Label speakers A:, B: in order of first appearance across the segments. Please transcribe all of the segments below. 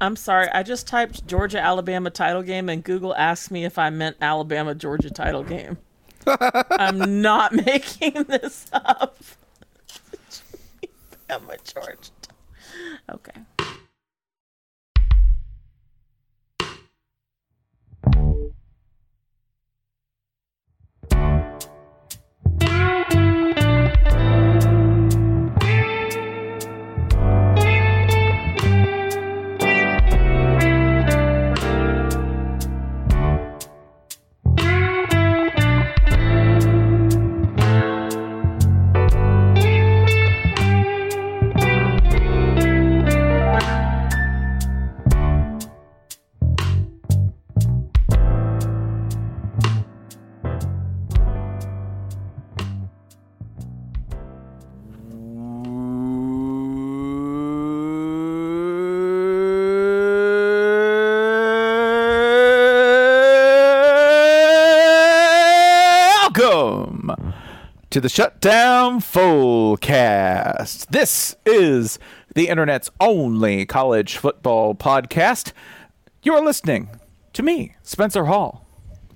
A: I'm sorry. I just typed Georgia Alabama title game and Google asked me if I meant Alabama Georgia title game. I'm not making this up. Alabama Georgia. Okay.
B: To the Shutdown Fullcast. This is the internet's only college football podcast. You are listening to me, Spencer Hall,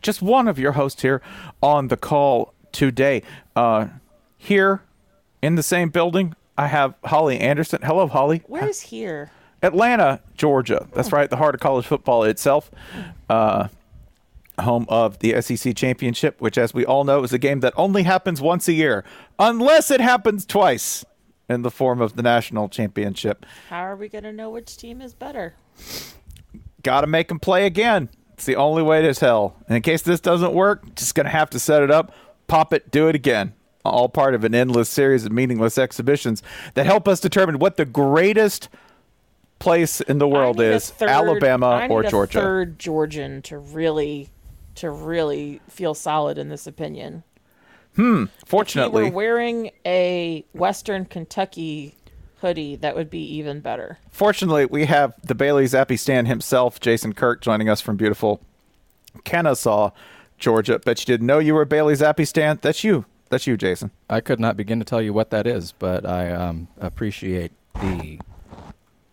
B: just one of your hosts here on the call today. Uh, here in the same building, I have Holly Anderson. Hello, Holly.
A: Where's here?
B: Atlanta, Georgia. That's right, the heart of college football itself. Uh, home of the SEC championship, which, as we all know, is a game that only happens once a year, unless it happens twice in the form of the national championship.
A: How are we going to know which team is better?
B: Got to make them play again. It's the only way to tell. And in case this doesn't work, just going to have to set it up, pop it, do it again. All part of an endless series of meaningless exhibitions that help us determine what the greatest place in the world
A: I need a
B: is
A: third-
B: Alabama or Georgia.
A: third Georgian to really, to really feel solid in this opinion. If you
B: Fortunately,
A: were wearing a Western Kentucky hoodie, that would be even better.
B: Fortunately, we have the Bailey Zappe Stan himself, Jason Kirk, joining us from beautiful Kennesaw, Georgia. Bet you didn't know you were a Bailey Zappe Stan. That's you. That's you, Jason.
C: I could not begin to tell you what that is, but I um, appreciate the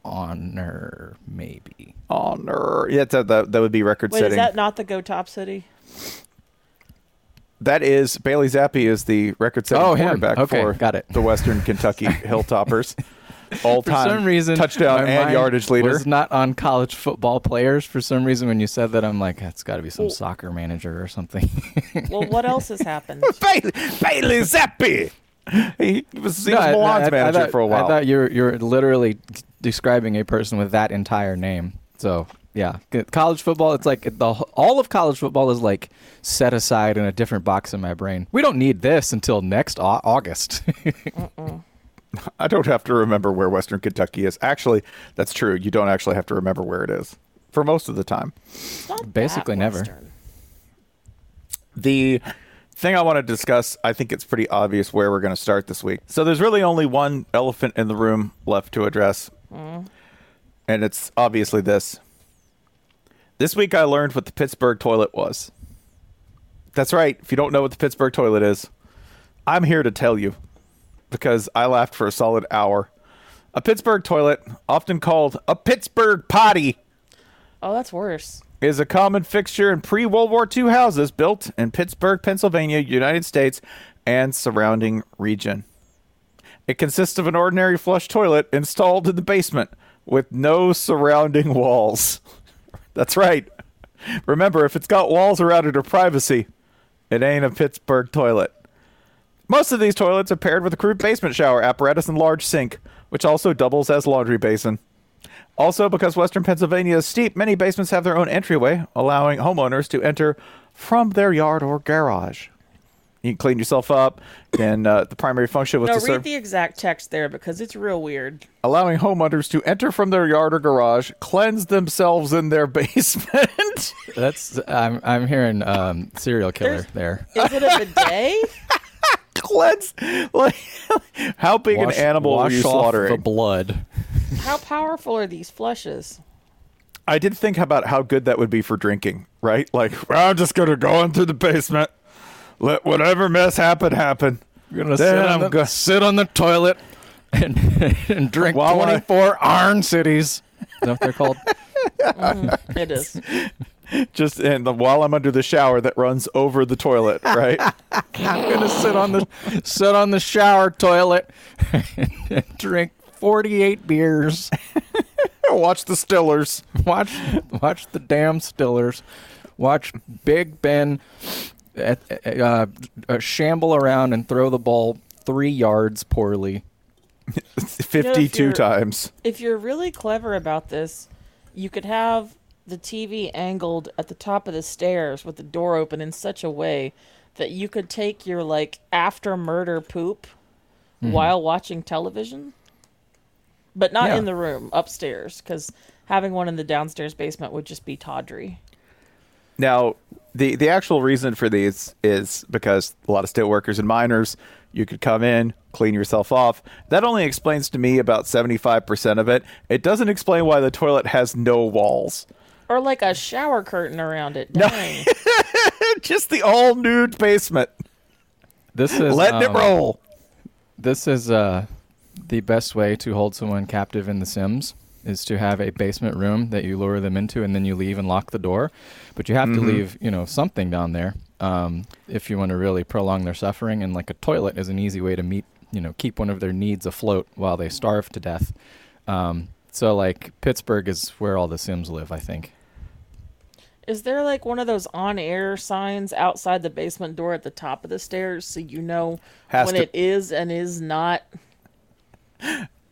C: honor, maybe.
B: Honor. Yeah, that, that, that would be record
A: Wait,
B: setting.
A: is that not the Go Top City?
B: that is Bailey Zappe is the record setting
C: Oh, him.
B: quarterback
C: Okay,
B: for
C: got it.
B: the Western Kentucky Hilltoppers. All
C: For
B: time
C: some reason,
B: touchdown
C: my
B: and yardage leader.
C: was not on college football players. For some reason, when you said that, I'm like, that's got to be some soccer manager or something.
A: Well, what else has happened?
B: Bailey, Bailey Zappe. He was, he
C: No,
B: was
C: I-
B: Milan's
C: I- I
B: manager
C: thought-
B: for a while.
C: I thought you're you're literally describing a person with that entire name. So yeah, college football. It's like the all of college football is like set aside in a different box in my brain. We don't need this until next au- August.
B: I don't have to remember where Western Kentucky is. Actually, that's true. You don't actually have to remember where it is for most of the time.
A: Not
C: Basically never.
A: Western.
B: The thing I want to discuss, I think it's pretty obvious where we're going to start this week. So there's really only one elephant in the room left to address, mm. and it's obviously this. This week I learned what the Pittsburgh toilet was. That's right. If you don't know what the Pittsburgh toilet is, I'm here to tell you because I laughed for a solid hour. A Pittsburgh toilet, often called a Pittsburgh potty,
A: Oh, that's worse.
B: Is a common fixture in pre World War II houses built in Pittsburgh, Pennsylvania, United States, and surrounding region. It consists of an ordinary flush toilet installed in the basement with no surrounding walls. That's right. Remember, if it's got walls around it or privacy, it ain't a Pittsburgh toilet. Most of these toilets are paired with a crude basement shower apparatus and large sink, which also doubles as laundry basin. Also, because western Pennsylvania is steep, many basements have their own entryway, allowing homeowners to enter from their yard or garage. You can clean yourself up, and uh, the primary function was
A: No,
B: to
A: read
B: serve,
A: the exact text there because it's real weird.
B: allowing homeowners to enter from their yard or garage, cleanse themselves in their basement.
C: That's I'm I'm hearing um, serial killer there.
A: Is it a bidet?
B: cleanse, like how big
C: Wash-
B: an animal were
C: wash
B: you
C: off
B: slaughtering?
C: the blood.
A: How powerful are these flushes?
B: I did think about how good that would be for drinking, right? Like, well, I'm just gonna go into the basement, let whatever mess happen happen.
C: You're gonna
B: Then
C: sit,
B: I'm
C: on the,
B: go-
C: sit on the toilet and, and drink
B: While I-
C: 24 iron cities. that what they're called? Mm-hmm.
A: It is.
B: Just and the, while I'm under the shower that runs over the toilet, right?
C: I'm gonna sit on the sit on the shower toilet and drink 48 beers.
B: Watch the Stillers.
C: Watch watch the damn Stillers. Watch Big Ben uh, uh, uh, shamble around and throw the ball three yards poorly.
B: 52
A: you're-
B: times.
A: If you're really clever about this, you could have the TV angled at the top of the stairs with the door open in such a way that you could take your like after murder poop
C: Mm-hmm.
A: while watching television, but not
C: Yeah.
A: in the room upstairs because having one in the downstairs basement would just be tawdry.
B: Now, the the actual reason for these is because a lot of steel workers and miners, you could come in, clean yourself off. That only explains to me about 75% of it. It doesn't explain why the toilet has no walls.
A: Or like a shower curtain around it. Dang.
B: Just the all nude basement.
C: This is
B: Letting it
C: um,
B: roll.
C: This is uh, the best way to hold someone captive in The Sims is to have a basement room that you lure them into and then you leave and lock the door. But you have
B: Mm-hmm.
C: to leave, you know, something down there um, if you want to really prolong their suffering. And like a toilet is an easy way to meet, you know, keep one of their needs afloat while they starve to death. Um, so like Pittsburgh is where all the Sims live, I think.
A: Is there like one of those on air signs outside the basement door at the top of the stairs so you know
B: Has
A: when
B: to-
A: it is and is not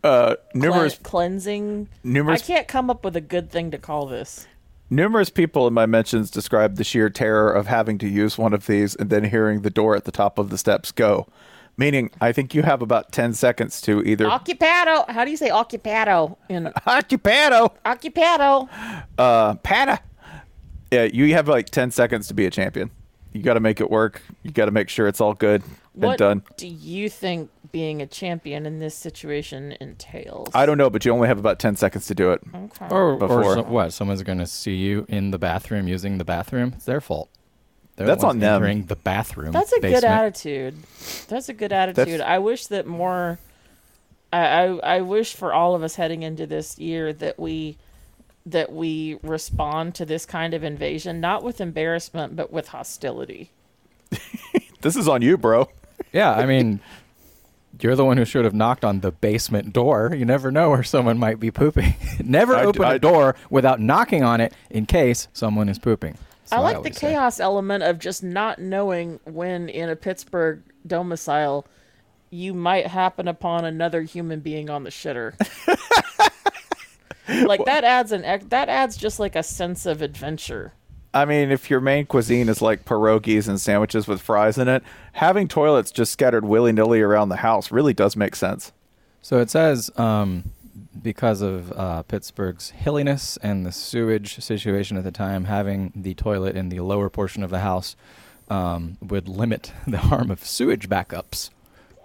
B: Uh,
A: cle-
B: numerous
A: cleansing?
B: numerous
A: I can't come up with a good thing to call this.
B: numerous people in my mentions described the sheer terror of having to use one of these and then hearing the door at the top of the steps go. Meaning, I think you have about 10 seconds to either
A: Occupado. How do you say occupado in
B: occupado,
A: occupado?
B: uh, pata. Yeah, you have like 10 seconds to be a champion. You got to make it work. You got to make sure it's all good and
A: What
B: done.
A: do you think being a champion in this situation entails?
B: I don't know, but you only have about 10 seconds to do it.
A: Okay.
C: Or,
B: Before.
C: or so, what? Someone's going to see you in the bathroom using the bathroom. It's their fault. They're
B: That's
C: ones
B: on them.
C: Entering the bathroom.
A: That's a good attitude. That's a good attitude. I wish that more. I, I I wish for all of us heading into this year that we that we respond to this kind of invasion not with embarrassment but with hostility.
B: This is on you, bro.
C: Yeah, I mean, you're the one who should have knocked on the basement door. You never know where someone might be pooping. never
B: I d-
C: open a
B: I-
C: door without knocking on it in case someone is pooping.
A: I
C: So
A: like the
C: say.
A: chaos element of just not knowing when in a Pittsburgh domicile you might happen upon another human being on the shitter. like that adds an that adds just like a sense of adventure.
B: I mean, if your main cuisine is like pierogies and sandwiches with fries in it, having toilets just scattered willy nilly around the house really does make sense.
C: So it says um, because of uh, Pittsburgh's hilliness and the sewage situation at the time, having the toilet in the lower portion of the house um, would limit the harm of sewage backups.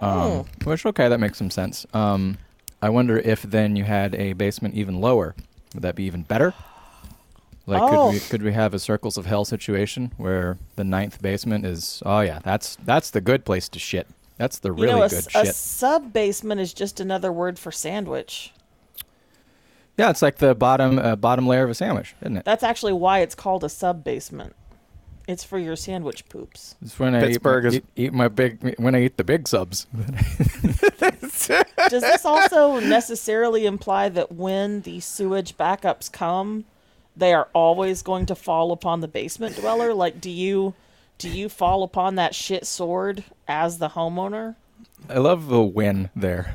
C: Um, Which okay, that makes some sense. Um, I wonder if then you had a basement even lower, would that be even better? Like
A: Oh.
C: could we could we have a circles of hell situation where the ninth basement is oh yeah that's that's the good place to shit that's the really
A: you know, a,
C: good
A: s- a
C: shit
A: sub basement is just another word for sandwich.
C: Yeah, it's like the bottom uh, bottom layer of a sandwich, isn't it?
A: That's actually why it's called a sub basement. It's for your sandwich poops.
C: It's when I
B: Pittsburgh
C: eat,
B: is-
C: eat, eat my big when I eat the big subs.
A: Does this also necessarily imply that when the sewage backups come, they are always going to fall upon the basement dweller? Like, do you do you fall upon that shit sword as the homeowner?
C: I love the when there.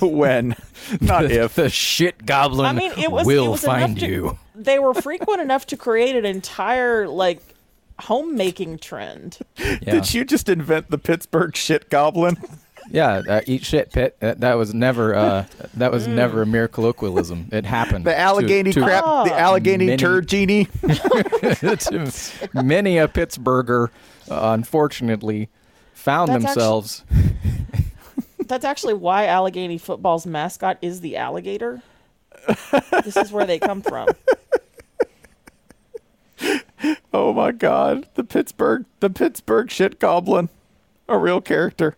B: when, not
C: the,
B: if.
C: the shit goblin
A: I mean, it was
C: will
A: it was
C: find
A: to-
C: you.
A: They were frequent enough to create an entire like homemaking trend.
C: Yeah,
B: Did you just invent the Pittsburgh shit goblin?
C: Yeah. Uh, eat shit, pit. That, that was never. Uh, that was never a mere colloquialism. It happened.
B: The Allegheny
C: to, to-
B: crap, the
A: Ah.
B: Allegheny
C: Many-
B: turd genie.
C: to many a Pittsburgher, uh, unfortunately, found
A: That's actu-
C: themselves.
A: That's actually why Allegheny football's mascot is the alligator. this is where they come from.
B: Oh my god, the Pittsburgh, the Pittsburgh shit goblin, a real character.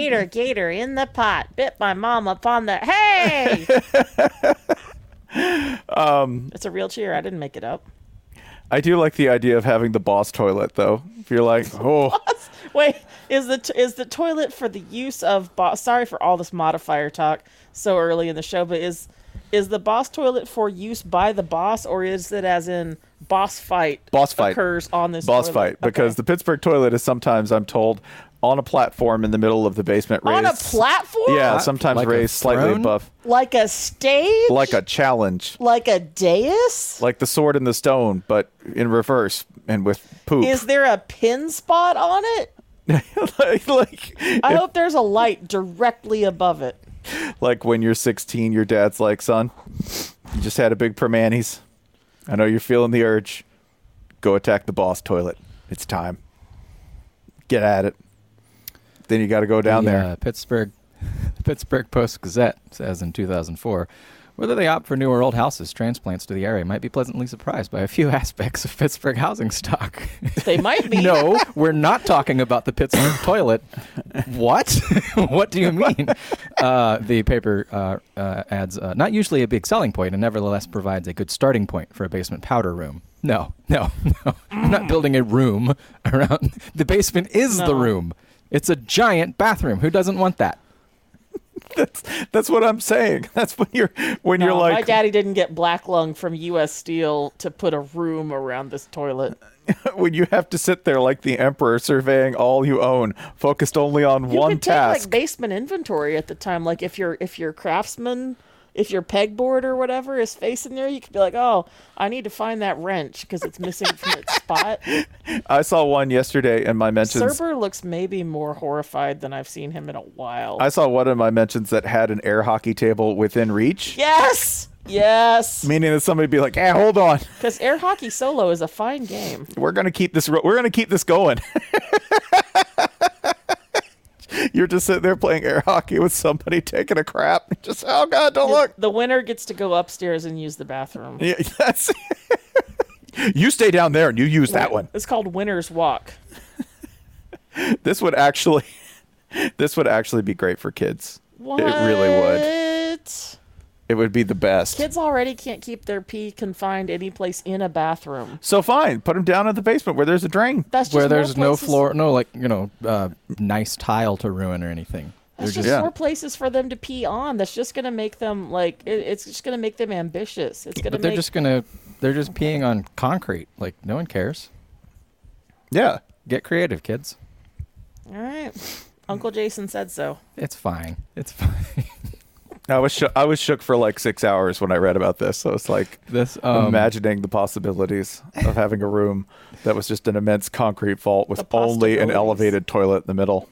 A: Gator, gator in the pot, bit my mom upon the. Hey! Um, it's a real cheer. I didn't make it up.
B: I do like the idea of having the boss toilet, though. If you're like, oh,
A: wait, is the t- is the toilet for the use of boss? Sorry for all this modifier talk so early in the show, but is is the boss toilet for use by the boss, or is it as in boss fight?
B: Boss fight
A: occurs on this
B: boss
A: toilet?
B: fight because
A: Okay.
B: the Pittsburgh toilet is sometimes, I'm told, on a platform in the middle of the basement, raised
A: on a platform,
B: Yeah, sometimes
C: Like a
B: raised slightly
C: throne?
B: above,
A: like a stage,
B: like a challenge,
A: like a dais.
B: like the sword and the stone, but in reverse and with poop.
A: Is there a pin spot on it?
B: like, like,
A: I hope there's a light directly above it.
B: like when you're 16, your dad's like, "Son, you just had a big Primanti's. I know you're feeling the urge. Go attack the boss toilet. It's time. Get at it." Then you got to go down
C: the,
B: there.
C: Uh, Pittsburgh, the Pittsburgh Post Gazette says in 2004, whether they opt for new or old houses, transplants to the area might be pleasantly surprised by a few aspects of Pittsburgh housing stock.
A: They might be.
C: no, we're not talking about the Pittsburgh toilet. What? what do you mean? Uh, the paper uh, uh, adds, uh, not usually a big selling point, and nevertheless provides a good starting point for a basement powder room. No, no, no. I'm not building a room around. The basement is the room. It's a giant bathroom. Who doesn't want that?
B: That's that's what I'm saying. That's when you're when
A: No,
B: you're like my
A: daddy didn't get black lung from U.S. Steel to put a room around this toilet.
B: when you have to sit there like the emperor surveying all you own, focused only on
A: You
B: one
A: could take like basement inventory at the time. Like if you're if you're craftsman, if your pegboard or whatever is facing there, you could be like, oh, I need to find that wrench because it's missing from its spot.
B: I saw one yesterday in my mentions.
A: Cerber looks maybe more horrified than I've seen him in a while.
B: I saw one in my mentions that had an air hockey table within reach,
A: yes, yes,
B: meaning that somebody'd be like, "Hey, hold on,
A: because air hockey solo is a fine game.
B: we're gonna keep this. ro- We're gonna keep this going." You're just sitting there playing air hockey with somebody taking a crap. Just oh god, don't look.
A: The winner gets to go upstairs and use the bathroom.
B: Yeah, that's. you stay down there and you use that one.
A: It's called Winner's Walk.
B: This would actually, this would actually be great for kids.
A: What?
B: It really would. It would be the best.
A: Kids already can't keep their pee confined any place in a bathroom.
B: So fine, put them down in the basement where there's a drain.
A: That's just
C: Where
A: more
C: there's no
A: places-
C: floor, no like you know, uh, nice tile to ruin or anything. They're
A: That's
C: just
A: just
B: Yeah.
A: more places for them to pee on. That's just gonna make them like it, it's just gonna make them ambitious. It's gonna
C: but they're
A: make
C: just gonna they're just peeing on concrete. Like no one cares.
B: Yeah.
C: Get creative, kids.
A: all right. Uncle Jason said so.
C: It's fine. It's fine.
B: I was sho- I was shook for like six hours when I read about this. So it's like
C: this um,
B: imagining the possibilities of having a room that was just an immense concrete vault with only an elevated toilet in the middle.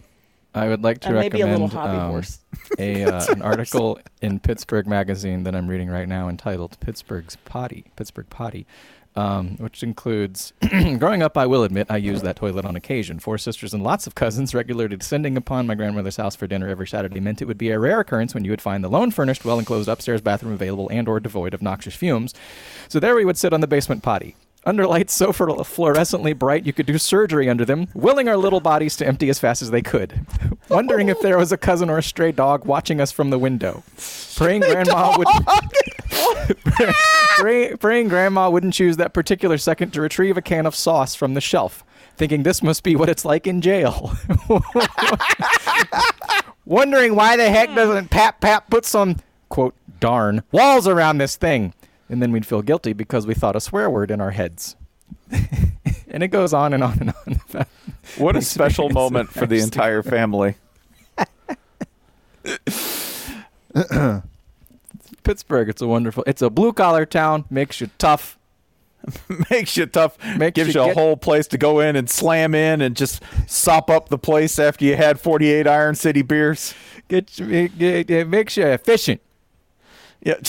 C: I would like to
A: And maybe a
C: recommend
A: little hobby
C: um,
A: horse.
C: a uh, an article in Pittsburgh Magazine that I'm reading right now entitled "Pittsburgh's Potty." Pittsburgh Potty, um, which includes growing up. I will admit I used that toilet on occasion. Four sisters and lots of cousins regularly descending upon my grandmother's house for dinner every Saturday meant it would be a rare occurrence when you would find the lone furnished, well enclosed upstairs bathroom available and/or devoid of noxious fumes. So there we would sit on the basement potty. Under lights so fluorescently bright you could do surgery under them, willing our little bodies to empty as fast as they could. Wondering if there was a cousin or a stray dog watching us from the window. Praying grandma would Pray, praying grandma wouldn't choose that particular second to retrieve a can of sauce from the shelf, thinking this must be what it's like in jail. Wondering why the heck doesn't Pap Pap put some quote darn walls around this thing? And then we'd feel guilty because we thought a swear word in our heads. and it goes on and on and on.
B: What a special moment for the entire family.
C: Pittsburgh, it's a wonderful, it's a blue collar town, makes you tough.
B: Makes you tough.
C: Makes
B: gives
C: you
B: you a
C: get-
B: whole place to go in and slam in and just sop up the place after you had 48 Iron City beers.
C: Get, you- it, it, it makes you efficient.
B: Yeah.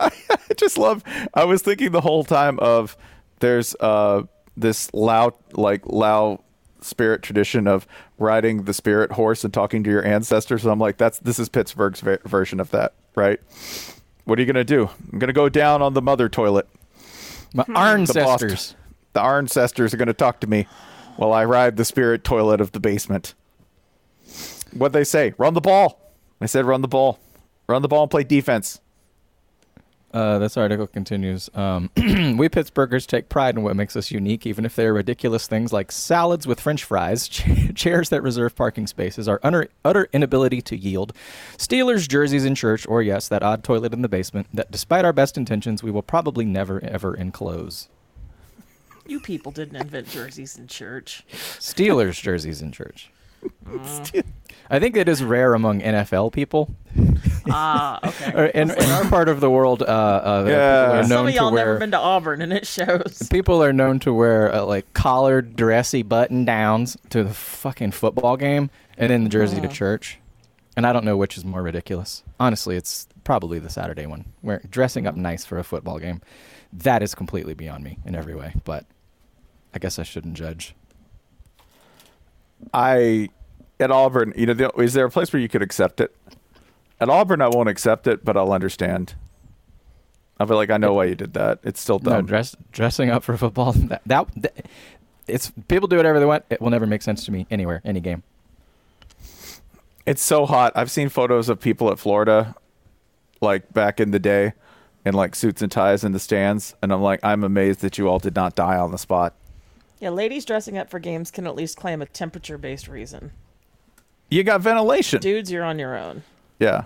B: I just love. I was thinking the whole time of there's uh this loud like Lao spirit tradition of riding the spirit horse and talking to your ancestors. And I'm like, that's this is Pittsburgh's ver- version of that, right? What are you gonna do? I'm gonna go down on the mother toilet.
C: My
B: hmm. The
C: ancestors.
B: The ancestors are gonna talk to me while I ride the spirit toilet of the basement. What they say? Run the ball. I said, run the ball. Run the ball and play defense.
C: Uh, this article continues. Um, we Pittsburghers take pride in what makes us unique, even if they are ridiculous things like salads with French fries, ch- chairs that reserve parking spaces, our utter, utter inability to yield, Steelers jerseys in church, or yes, that odd toilet in the basement that, despite our best intentions, we will probably never ever enclose.
A: You people didn't invent jerseys in church.
C: Steelers jerseys in church. I think it is rare among NFL people.
A: Ah, okay.
C: In, in our part of the world, uh, uh,
B: Yeah.
C: people are
A: Some
C: known
A: of y'all
C: to wear.
A: never been to Auburn, and it shows.
C: People are known to wear uh, like collared, dressy button downs to the fucking football game, and then the jersey to church. And I don't know which is more ridiculous. Honestly, it's probably the Saturday one, where dressing up nice for a football game. That is completely beyond me in every way. But I guess I shouldn't judge.
B: I at Auburn, you know, the, is there a place where you could accept it? At Auburn, I won't accept it, but I'll understand. I'll be like, I know why you did that. It's still
C: No, dress dressing up for football. That, that, that it's people do whatever they want. It will never make sense to me anywhere, any game.
B: It's so hot. I've seen photos of people at Florida, like back in the day, in like suits and ties in the stands, and I'm like, I'm amazed that you all did not die on the spot.
A: Yeah, ladies dressing up for games can at least claim a temperature-based reason.
B: You got ventilation.
A: Dudes, you're on your own.
B: Yeah.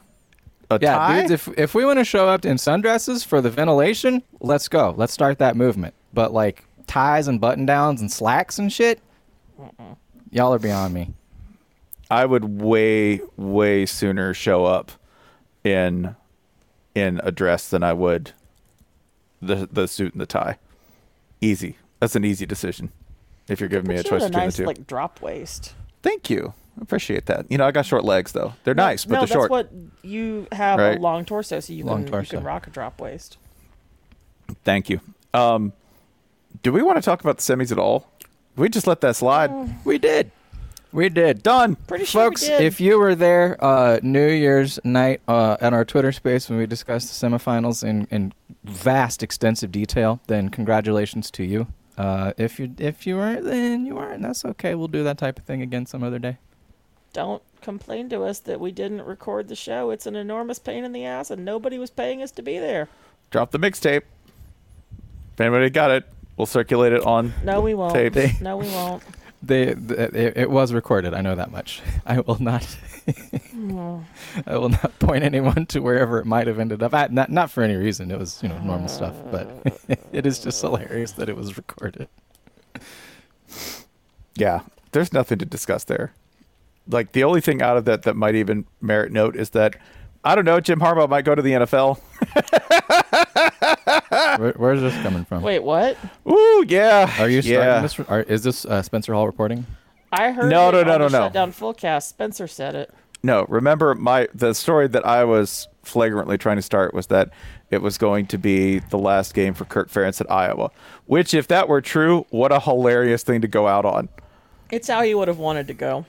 B: A
C: Yeah,
B: tie?
C: dudes. If if we want to show up in sundresses for the ventilation, let's go. Let's start that movement. But like ties and button downs and slacks and shit, y'all are beyond me.
B: I would way, way sooner show up in in a dress than I would the the suit and the tie. Easy. That's an easy decision. If you're giving me a choice
A: a
B: between
A: nice
B: the two.
A: like drop waist.
B: Thank you. I appreciate that. You know, I got short legs though. They're
A: No-
B: nice, but
A: no,
B: they're short.
A: that's what you have
B: Right.
A: a long torso, so you
C: Long
A: can you can rock a drop waist.
B: Thank you. Um, do we want to talk about the semis at all? We just let that slide.
C: We did. We did.
B: Done.
A: Pretty sure
C: Folks,
A: we did.
C: if you were there uh, New Year's night uh, at our Twitter space when we discussed the semifinals in, in vast, extensive detail, then congratulations to you. Uh, if you if you weren't, then you weren't. That's okay. We'll do that type of thing again some other day.
A: don't complain to us that we didn't record the show. It's an enormous pain in the ass, and nobody was paying us to be there.
B: Drop the mixtape. If anybody got it, we'll circulate it on.
A: No, we won't.
B: Tape.
A: No, we won't.
C: They, th it, it was recorded. I know that much. I will not. I will not point anyone to wherever it might have ended up. I, not not for any reason. It was you know normal stuff, but it is just hilarious that it was recorded.
B: Yeah, there's nothing to discuss there. Like the only thing out of that that might even merit note is that I don't know, Jim Harbaugh might go to the NFL.
C: Where, where's this coming from?
A: Wait, what?
B: Ooh, yeah.
C: Are you starting
B: yeah.
C: this? Are, is this uh, Spencer Hall reporting?
A: I heard
B: No,
A: it
B: no, no,
A: on
B: no,
A: the
B: no.
A: Shutdown Fullcast. Spencer said it.
B: No, remember my the story that I was flagrantly trying to start was that it was going to be the last game for Kirk Ferentz at Iowa. Which, if that were true, what a hilarious thing to go out on.
A: It's how he would have wanted to go.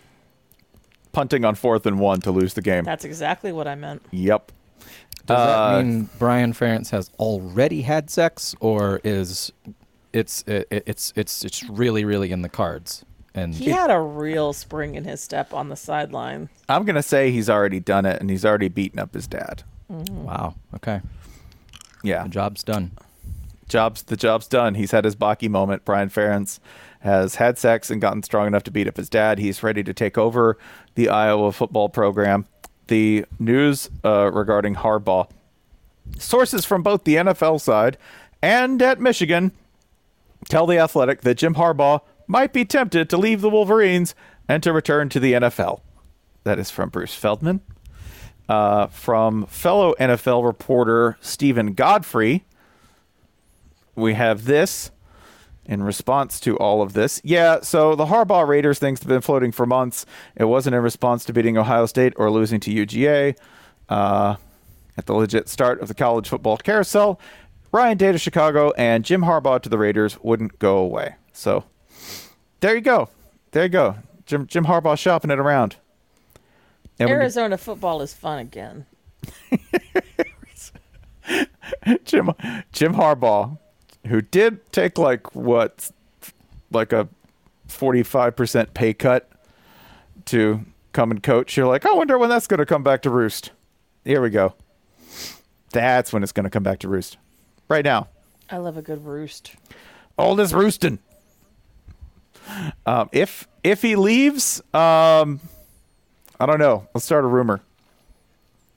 B: Punting on fourth and one to lose the game.
A: That's exactly what I meant.
B: Yep.
C: Does
B: Uh,
C: that mean Brian Ferentz has already had sex, or is it's it, it's it's it's really really in the cards? And
A: He had a real spring in his step on the sideline.
B: I'm gonna say he's already done it and he's already beaten up his dad.
C: wow, okay,
B: Yeah.
C: the job's done.
B: job's the job's done. He's had his Baki moment. Brian Ferentz has had sex and gotten strong enough to beat up his dad. He's ready to take over the Iowa football program. The news uh, regarding Harbaugh, sources from both the NFL side and at Michigan tell the Athletic that Jim Harbaugh might be tempted to leave the Wolverines and to return to the NFL. That is from Bruce Feldman. Uh, from fellow NFL reporter Steven Godfrey, we have this in response to all of this. Yeah, so the Harbaugh Raiders thing's been floating for months. It wasn't in response to beating Ohio State or losing to UGA. Uh, at the legit start of the college football carousel, Ryan Day to Chicago and Jim Harbaugh to the Raiders wouldn't go away. So there you go. There you go. Jim Jim Harbaugh shopping it around. And
A: Arizona football is fun again.
B: Jim Jim Harbaugh, who did take like what, like a forty-five percent pay cut to come and coach. You're like, I wonder when that's going to come back to roost. Here we go. That's when it's going to come back to roost. Right now.
A: I love a good roost.
B: All this roosting. Um, if if he leaves, um, I don't know. Let's start a rumor.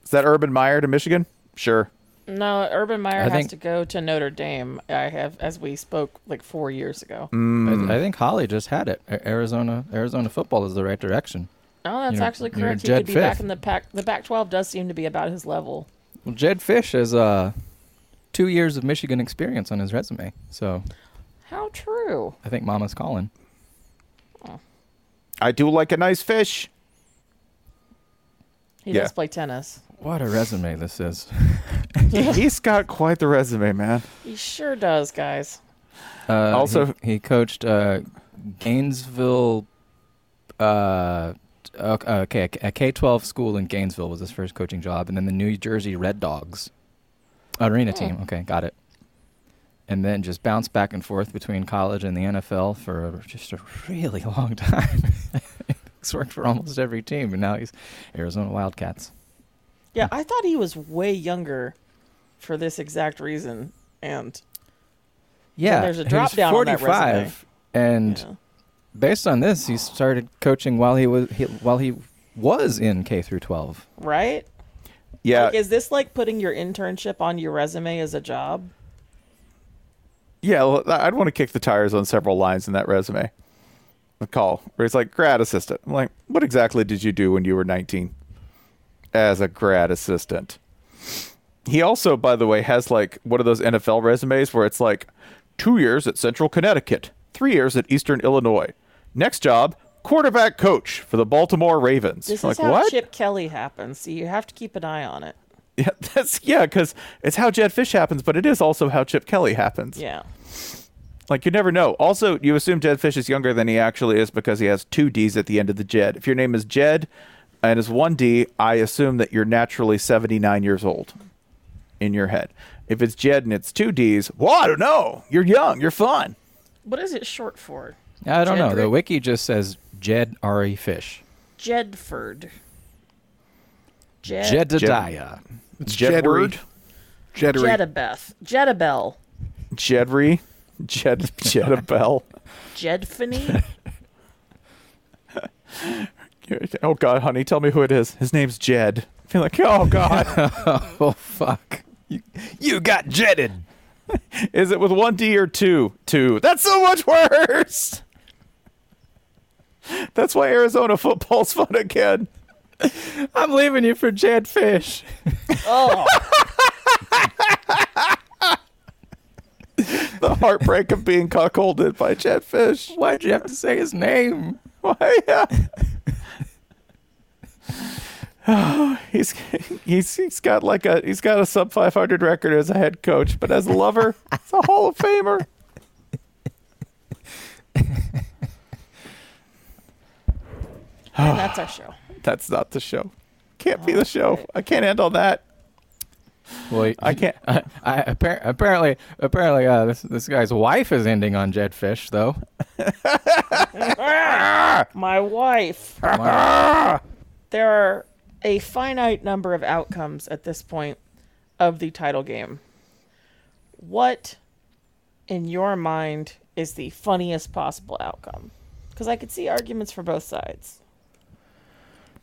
B: Is that Urban Meyer to Michigan? Sure.
A: No, Urban Meyer
C: I
A: has
C: think-
A: to go to Notre Dame. I have, as we spoke like four years ago.
B: Mm.
C: I, I think Holly just had it. A- Arizona Arizona football is the right direction.
A: Oh, that's
C: You're-
A: actually
C: you're
A: correct. He
C: Jed
A: could be back
C: Fifth.
A: in the pack. The Pac-12 does seem to be about his level.
C: Well, Jedd Fisch has uh, two years of Michigan experience on his resume, so
A: How true.
C: I think Mama's calling.
B: I do like a nice fish.
A: He
B: Yeah.
A: does play tennis.
C: What a resume this is.
B: He's got quite the resume, man.
A: He sure does, guys.
C: Uh,
B: Also-
C: he, he coached uh, Gainesville. Uh, okay, a K twelve school in Gainesville was his first coaching job, and then the New Jersey Red Dogs arena
A: Hmm.
C: team. Okay, got it. And then just bounced back and forth between college and the NFL for just a really long time. he's worked for almost every team, and now he's Arizona Wildcats.
A: Yeah, I thought he was way younger for this exact reason. And
C: Yeah,
A: there's a drop down on that resume.
C: 45, and
A: yeah.
C: based on this, he started coaching while he was he, while he was in K through 12.
A: right?
B: Yeah,
A: Like, is this like putting your internship on your resume as a job?
B: Yeah. Well, I'd want to kick the tires on several lines in that resume. Call where it's like grad assistant. I'm like, what exactly did you do when you were 19 as a grad assistant? He also, by the way, has like one of those NFL resumes where it's like two years at Central Connecticut, three years at Eastern Illinois. Next job, quarterback coach for the Baltimore Ravens.
A: This
B: like
A: is how
B: what?
A: Chip Kelly happens. So you have to keep an eye on it.
B: Yeah, that's yeah, because it's how Jedd Fisch happens, but it is also how Chip Kelly happens.
A: Yeah.
B: Like you never know. Also, you assume Jedd Fisch is younger than he actually is because he has two D's at the end of the Jed. If your name is Jed and is one D, I assume that you're naturally 79 years old in your head. If it's Jed and it's two D's, well, I don't know. You're young. You're fun.
A: What is it short for?
C: I don't know. The wiki just says Jed R.E. Fish.
A: Jedford. Jed.
C: Jedediah.
D: It's
B: Jedward.
D: Jedry. Jedry.
A: Jedabeth. Jedabel.
B: Jedry. Jed Jedabel.
A: Jedfany.
B: Oh God, honey, tell me who it is. His name's Jed. I feel like, oh God,
C: Oh fuck! You, you got jetted.
B: is it with one D or two? Two. That's so much worse. That's why Arizona football's fun again.
C: I'm leaving you for Jedd Fisch.
A: oh,
B: The heartbreak of being cuckolded by Jedd Fisch.
C: Why'd you have to say his name?
B: Why? Yeah. he's he's he's got like a he's got a sub 500 record as a head coach, but as a lover, it's a Hall of Famer.
A: and that's our show.
B: That's not the show. Can't be the show. I can't end on that.
C: Well,
B: I can't.
C: I, I appar- apparently, apparently, uh, this this guy's wife is ending on Jedd Fisch, though.
A: My wife.
C: Wow.
A: There are a finite number of outcomes at this point of the title game. What, in your mind, is the funniest possible outcome? Because I could see arguments for both sides.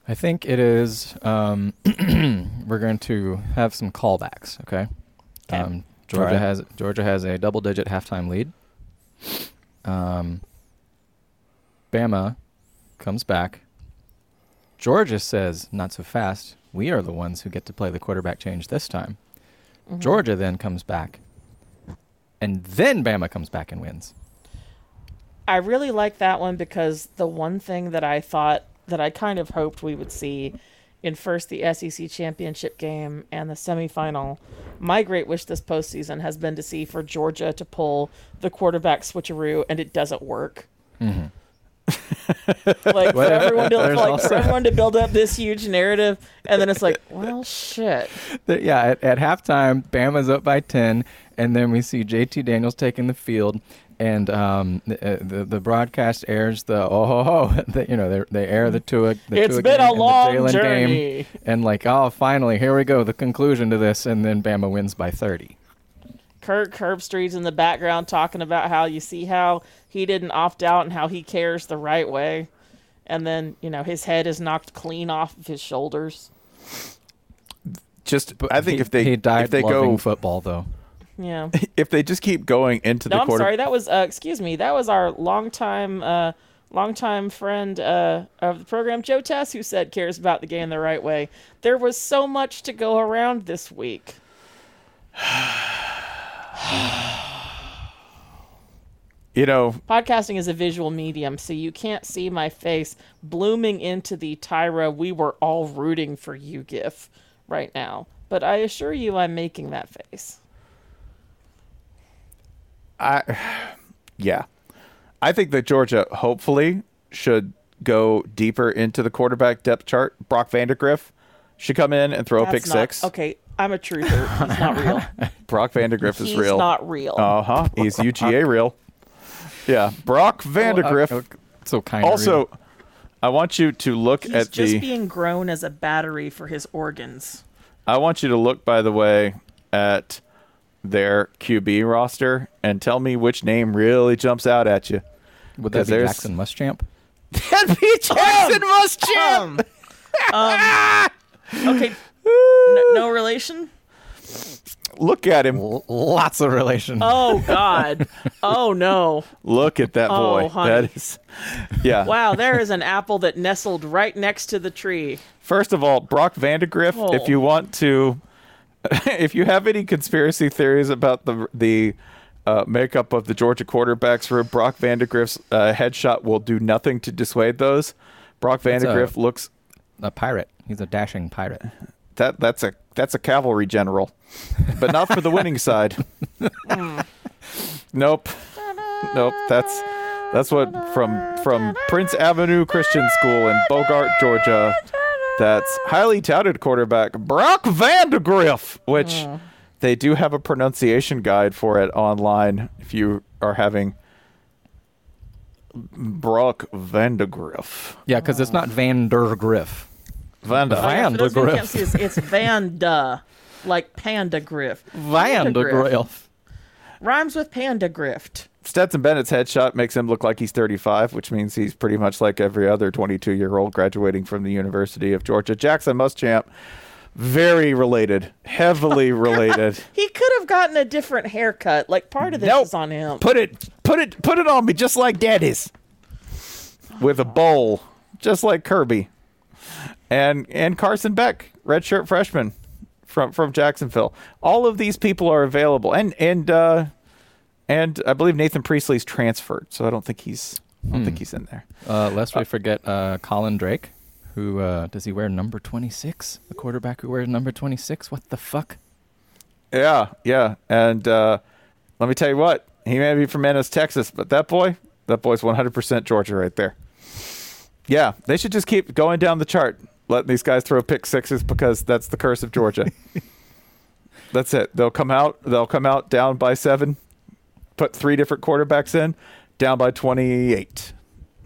C: I think it is. Um, we're going to have some callbacks. okay? Um, Georgia
B: Alright.
C: has Georgia has a double-digit halftime lead. Um, Bama comes back. Georgia says, "Not so fast. We are the ones who get to play the quarterback change this time."
A: Mm-hmm.
C: Georgia then comes back, and then Bama comes back and wins.
A: I really like that one because the one thing that I thought that I kind of hoped we would see in first the SEC championship game and the semifinal, my great wish this postseason has been to see for Georgia to pull the quarterback switcheroo and it doesn't work. Mm-hmm. like for everyone to
C: there's
A: like
C: also-
A: for everyone to build up this huge narrative and then it's like, well shit.
C: The- yeah, at, at halftime, Bama's up by 10, and then we see JT Daniels taking the field, and um, the, uh, the the broadcast airs the oh ho ho, the, you know they they air the Tua. The
A: It's
C: Tua
A: been
C: game
A: a long
C: Jalen
A: journey.
C: game, and like oh finally here we go the conclusion to this, and then Bama wins by thirty.
A: Kirk Herbstreit's in the background talking about how you see how he didn't opt out and how he cares the right way. And then, you know, his head is knocked clean off of his shoulders.
B: Just I think
C: He-
B: if they
C: he died
B: if they go
C: football though.
A: Yeah.
B: if they just keep going into
A: No,
B: the
A: I'm
B: quarter
A: sorry. That was, uh, excuse me, that was our longtime, uh, longtime friend uh, of the program, Joe Tess, who said cares about the game the right way. There was so much to go around this week.
B: you know
A: Podcasting is a visual medium, so you can't see my face blooming into the Tyra, we were all rooting for you gif right now. But I assure you, I'm making that face.
B: I yeah. I think that Georgia hopefully should go deeper into the quarterback depth chart. Brock Vandagriff should come in and throw a pick
A: not-
B: six.
A: Okay, I'm a truther. He's not real.
B: Brock Vandagriff is
A: He's
B: real.
A: not real.
B: Uh huh. He's UGA real. Yeah, Brock Vandagriff.
C: Oh, uh, so kind of
B: also, I want you to look
A: He's
B: at
A: just
B: the.
A: being grown as a battery for his organs.
B: I want you to look, by the way, at their QB roster and tell me which name really jumps out at you.
C: would
B: 'cause
C: that be
B: there's-
C: Jackson Muschamp?
B: That'd be Jackson um, Muschamp.
A: Um, okay, n- no relation.
B: Look at him.
C: L- lots of relation.
A: Oh God. Oh no.
B: Look at that
A: Oh,
B: boy.
A: honey.
B: that is, yeah.
A: Wow, there is an apple that nestled right next to the tree.
B: First of all, Brock Vandagriff.
A: Oh.
B: If you want to, if you have any conspiracy theories about the the uh, makeup of the Georgia quarterbacks room, Brock Vandagriff's uh, headshot will do nothing to dissuade those. Brock
C: It's a-
B: looks
C: a pirate. He's a dashing pirate.
B: that that's a that's a cavalry general, but not for the winning side. nope, nope. That's that's what from from Prince Avenue Christian School in Bogart, Georgia. That's highly touted quarterback Brock Vandagriff, which hmm. they do have a pronunciation guide for it online. If you are having Brock Vandagriff,
C: Yeah, because it's not Van der Griff.
B: Vanda.
C: Van
A: For
C: de
A: those can't see, it's, it's Vanda, like panda griff.
C: Van der Vandagriff.
A: Rhymes with panda grift.
B: Stetson Bennett's headshot makes him look like he's 35, which means he's pretty much like every other 22 year old graduating from the University of Georgia. Jackson Muschamp, very related, heavily related.
A: He could have gotten a different haircut. Like part of this
B: Nope.
A: is on him.
B: Put it, put it, put it on me, just like Daddy's, with a bowl, just like Kirby, and and Carson Beck, redshirt freshman from from Jacksonville. All of these people are available, and and uh, and I believe Nathan Priestley's transferred, so I don't think he's I don't think he's in there.
C: Uh, lest we forget uh, Colin Drake, who uh, does he wear number 26? The quarterback who wears number 26? What the fuck?
B: Yeah, yeah. And uh, let me tell you what, he may be from Ennis, Texas, but that boy, that boy's 100% Georgia right there. Yeah, they should just keep going down the chart, letting these guys throw pick sixes because that's the curse of Georgia. that's it. They'll come out. They'll come out down by seven, put three different quarterbacks in, down by 28,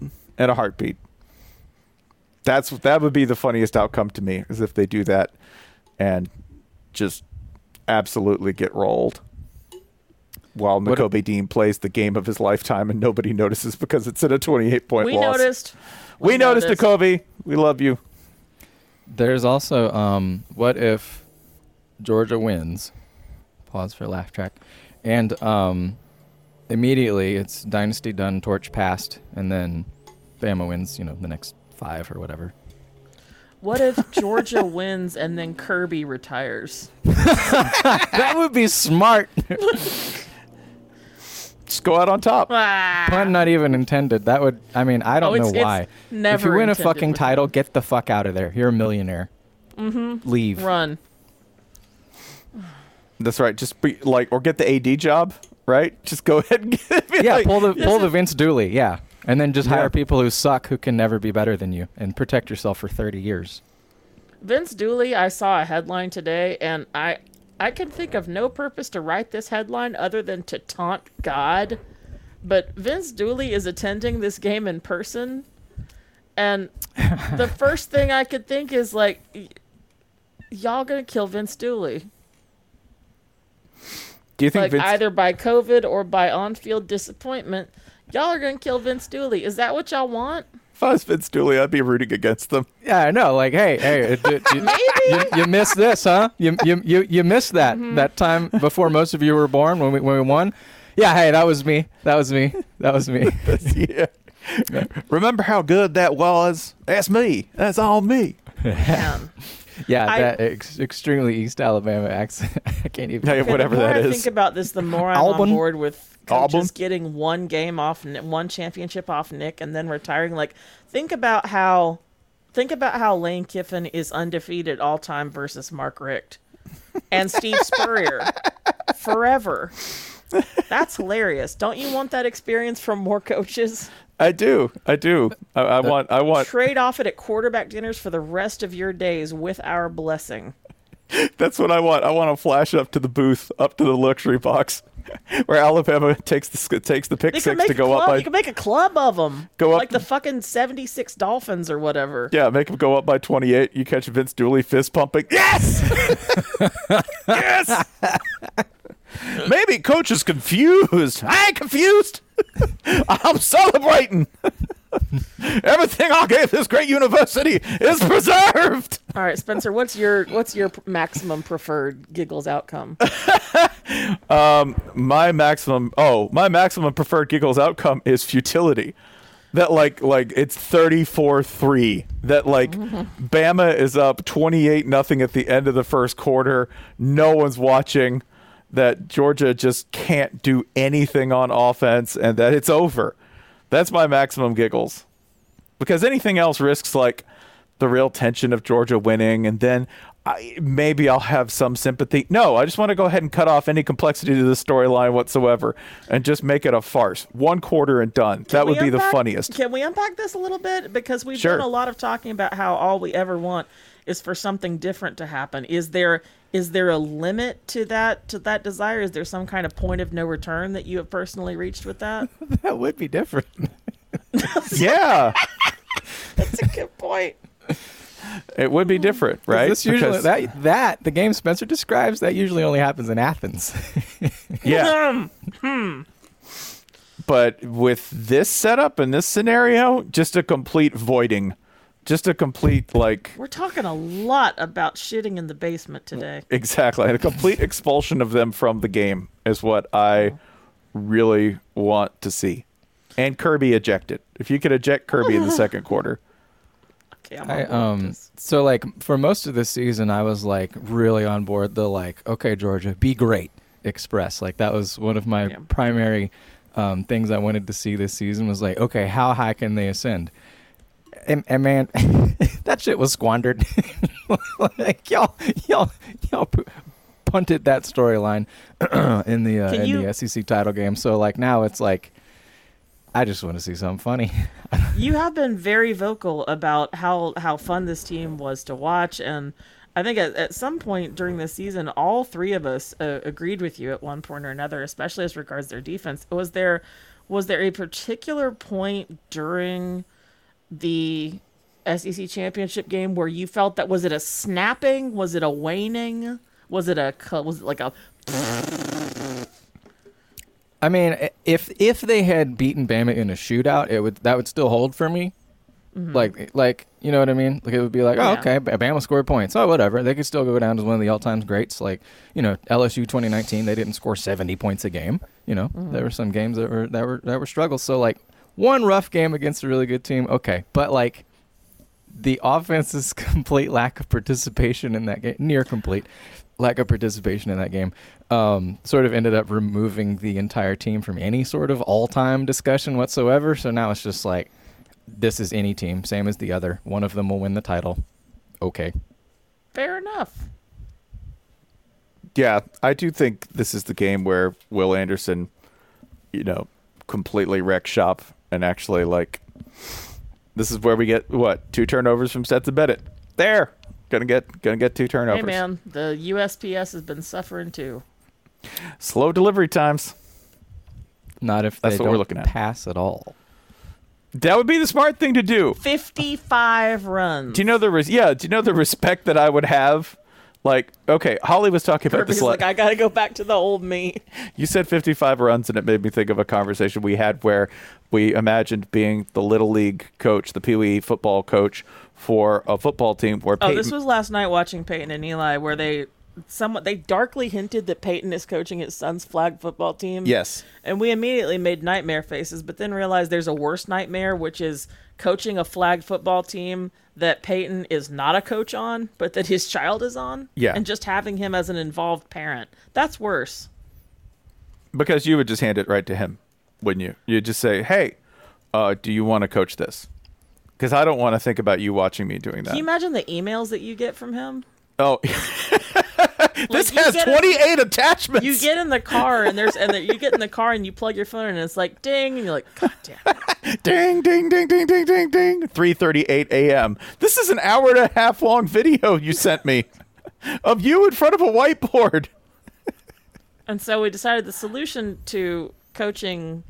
B: in a heartbeat. That's that would be the funniest outcome to me, is if they do that, and just absolutely get rolled while
C: What-
B: Nakobe Dean plays the game of his lifetime and nobody notices because it's at a 28 point loss.
A: we
B: loss.
A: noticed.
B: We, noticed, Nakobe. We love you.
C: There's also, um, what if Georgia wins? Pause for laugh track. And um, immediately it's dynasty done, torch passed, and then Bama wins, you know, the next five or whatever.
A: What if Georgia wins and then Kirby retires?
C: that would be smart.
B: Just go out on top.
A: Ah,
C: Pun not even intended. That would, I mean, I don't
A: Oh,
C: know
A: it's
C: why.
A: never
C: if you win a
A: intended
C: fucking title, get the fuck out of there. You're a millionaire. Mm-hmm. Leave.
A: run.
B: That's right. Just be like, or get the AD job, right? Just go ahead and get be
C: Yeah,
B: like-
C: pull the pull the Vince Dooley. Yeah, and then just
B: Yeah.
C: hire people who suck who can never be better than you, and protect yourself for thirty years.
A: Vince Dooley, I saw a headline today, and I I can think of no purpose to write this headline other than to taunt God but Vince Dooley is attending this game in person, and the first thing I could think is like, y- y'all gonna kill Vince Dooley,
B: Do you think
A: like
B: Vince?
A: either by COVID or by on-field disappointment. Y'all are gonna kill Vince Dooley. Is that what y'all want?
B: if I was Vince Dooley, I'd be rooting against them.
C: Yeah, I know. Like, hey, hey, it, it, you, you, you missed this, huh? You you you, you missed that
A: Mm-hmm.
C: that time before most of you were born when we when we won. Yeah, hey, that was me. That was me. That was me.
B: yeah. Remember how good that was? That's me. That's all me.
A: Man.
C: Yeah,
A: I-
C: that ex- extremely East Alabama accent. I can't even.
B: Hey, whatever
A: the more
B: that
A: I
B: is.
A: think about this, the more I'm
C: Album?
A: on board with coaches
B: Album?
A: getting one game off, one championship off Nick, and then retiring. Like, think about how, think about how Lane Kiffin is undefeated all time versus Mark Richt, and Steve Spurrier, forever. That's hilarious. Don't you want that experience from more coaches?
B: I do. I do. I, I want. I want.
A: Trade off it at quarterback dinners for the rest of your days with our blessing.
B: That's what I want. I want to flash up to the booth, up to the luxury box, where Alabama takes the takes the pick
A: They
B: six to go
A: club.
B: up by.
A: you could make a club of them.
B: Go up-
A: like the fucking seventy-six Dolphins or whatever.
B: Yeah, make them go up by 28. You catch Vince Dooley fist pumping. Yes! yes! Maybe coach is confused. I ain't confused. I'm celebrating. Everything I gave this great university is preserved.
A: All right, Spencer, what's your what's your maximum preferred giggles outcome?
B: Um, my maximum oh, my maximum preferred giggles outcome is futility. That like like it's 34-3. That like Bama is up 28 nothing at the end of the first quarter. No one's watching. That Georgia just can't do anything on offense and that it's over. That's my maximum giggles. Because anything else risks like the real tension of Georgia winning, and then I, maybe I'll have some sympathy. No, I just want to go ahead and cut off any complexity to the storyline whatsoever, and just make it a farce. One quarter and done. that would be the funniest.
A: Can we unpack this a little bit because we've
B: Sure.
A: done a lot of talking about how all we ever want is for something different to happen. Is there is there a limit to that to that desire? Is there some kind of point of no return that you have personally reached with that?
C: that would be different.
B: yeah,
A: That's a good point.
B: it would be different, right?
C: This usually
B: Because-
C: that that the game Spencer describes that usually only happens in Athens.
B: yeah. Hmm. But with this setup and this scenario, just a complete voiding, just a complete like
A: We're talking a lot about shitting in the basement today.
B: Exactly. And a complete expulsion of them from the game is what I really want to see. And Kirby ejected. If you could eject Kirby in the second quarter.
A: Okay, I'm
C: I
A: on board with
C: um so like for most of the season I was like really on board the like okay Georgia be great express like that was one of my
A: Yeah.
C: primary um, things I wanted to see this season was like okay how high can they ascend and, and man that shit was squandered. Like y'all y'all y'all punted that storyline in the uh, in
A: you-
C: the SEC title game. So like now it's like I just want to see something funny.
A: You have been very vocal about how how fun this team was to watch. And i think at, at some point during the season all three of us uh, agreed with you at one point or another especially as regards their defense. Was there was there a particular point during the sec championship game where you felt that was it a snapping was it a waning was it a was it like a
C: I mean, if if they had beaten Bama in a shootout, it would that would still hold for me. Mm-hmm. Like like you know what I mean? Like it would be like, oh
A: Yeah.
C: okay, Bama scored points. Oh whatever, they could still go down as one of the all-time greats. Like you know LSU 2019, they didn't score 70 points a game. You know there mm-hmm. were some games that were that were that were struggles. So like one rough game against a really good team, okay, but like the offense's complete lack of participation in that game, near complete lack of participation in that game, um, sort of ended up removing the entire team from any sort of all-time discussion whatsoever. So now it's just like, this is any team, same as the other. One of them will win the title. Okay.
A: fair enough
B: Yeah, I do think this is the game where Will Anderson, you know, completely wrecks shop and actually like this is where we get what two turnovers from Seth Bennett. There, gonna get gonna get two turnovers.
A: hey man the usps has been suffering too
B: Slow delivery times.
C: Not if
B: That's
C: they
B: what we're
C: don't
B: looking at.
C: pass at all.
B: That would be the smart thing to do.
A: 55 runs.
B: Do you know the res- yeah? Do you know the respect that I would have? Like, okay, Holly was talking about
A: Kirby's
B: this. la-
A: like, I got to go back to the old me.
B: You said 55 runs, and it made me think of a conversation we had where we imagined being the little league coach, the Pee Wee football coach for a football team. Where
A: Oh,
B: Peyton,
A: this was last night watching Peyton and Eli, where they somewhat they darkly hinted that Peyton is coaching his son's flag football team.
B: yes,
A: And we immediately made nightmare faces, but then realized there's a worse nightmare, which is coaching a flag football team that Peyton is not a coach on, but that his child is on.
B: Yeah.
A: And just having him as an involved parent. That's worse.
B: because you would just hand it right to him, wouldn't you? You'd just say, "Hey, uh, do you want to coach this?" Because I don't want to think about you watching me doing that.
A: Can you imagine the emails that you get from him?
B: oh, this has
A: get-
B: 28 attachments.
A: You get in the car and there's and the, you get in the car and you plug your phone in and it's like ding and you're like God damn. it."
B: ding, ding, ding, ding, ding, ding, ding. 3:38 a.m. This is an hour and a half long video you sent me of you in front of a whiteboard.
A: And so we decided the solution to coaching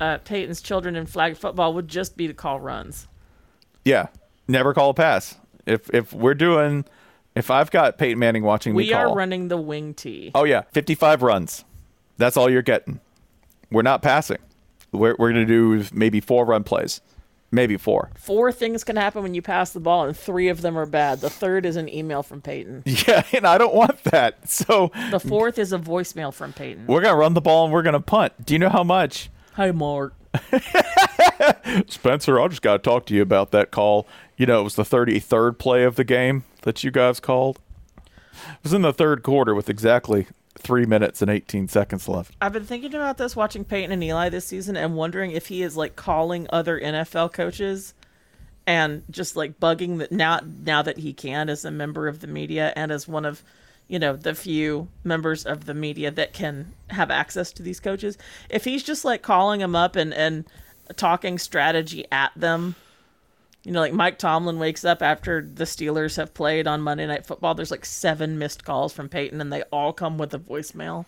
A: uh, Peyton's children in flag football would just be to call runs.
B: Yeah, never call a pass. If if we're doing, if I've got Peyton Manning watching me
A: We
B: call,
A: are running the wing tee.
B: oh yeah, 55 runs. That's all you're getting. We're not passing. We're we're gonna do maybe four run plays, maybe four.
A: Four things can happen when you pass the ball, and three of them are bad. The third is an email from Peyton.
B: Yeah, and I don't want that. So
A: The fourth is a voicemail from Peyton.
B: we're gonna run the ball and we're gonna punt. Do you know how much?
A: Hi, Mark.
B: Spencer, I just got to talk to you about that call. You know, it was the 33rd play of the game that you guys called. It was in the third quarter with exactly three minutes and 18 seconds left.
A: I've been thinking about this watching Peyton and Eli this season and wondering if he is like calling other NFL coaches and just like bugging that now now that he can as a member of the media and as one of you know the few members of the media that can have access to these coaches if he's just like calling them up and and talking strategy at them you know like Mike Tomlin wakes up after the Steelers have played on Monday night football there's like seven missed calls from Peyton and they all come with a voicemail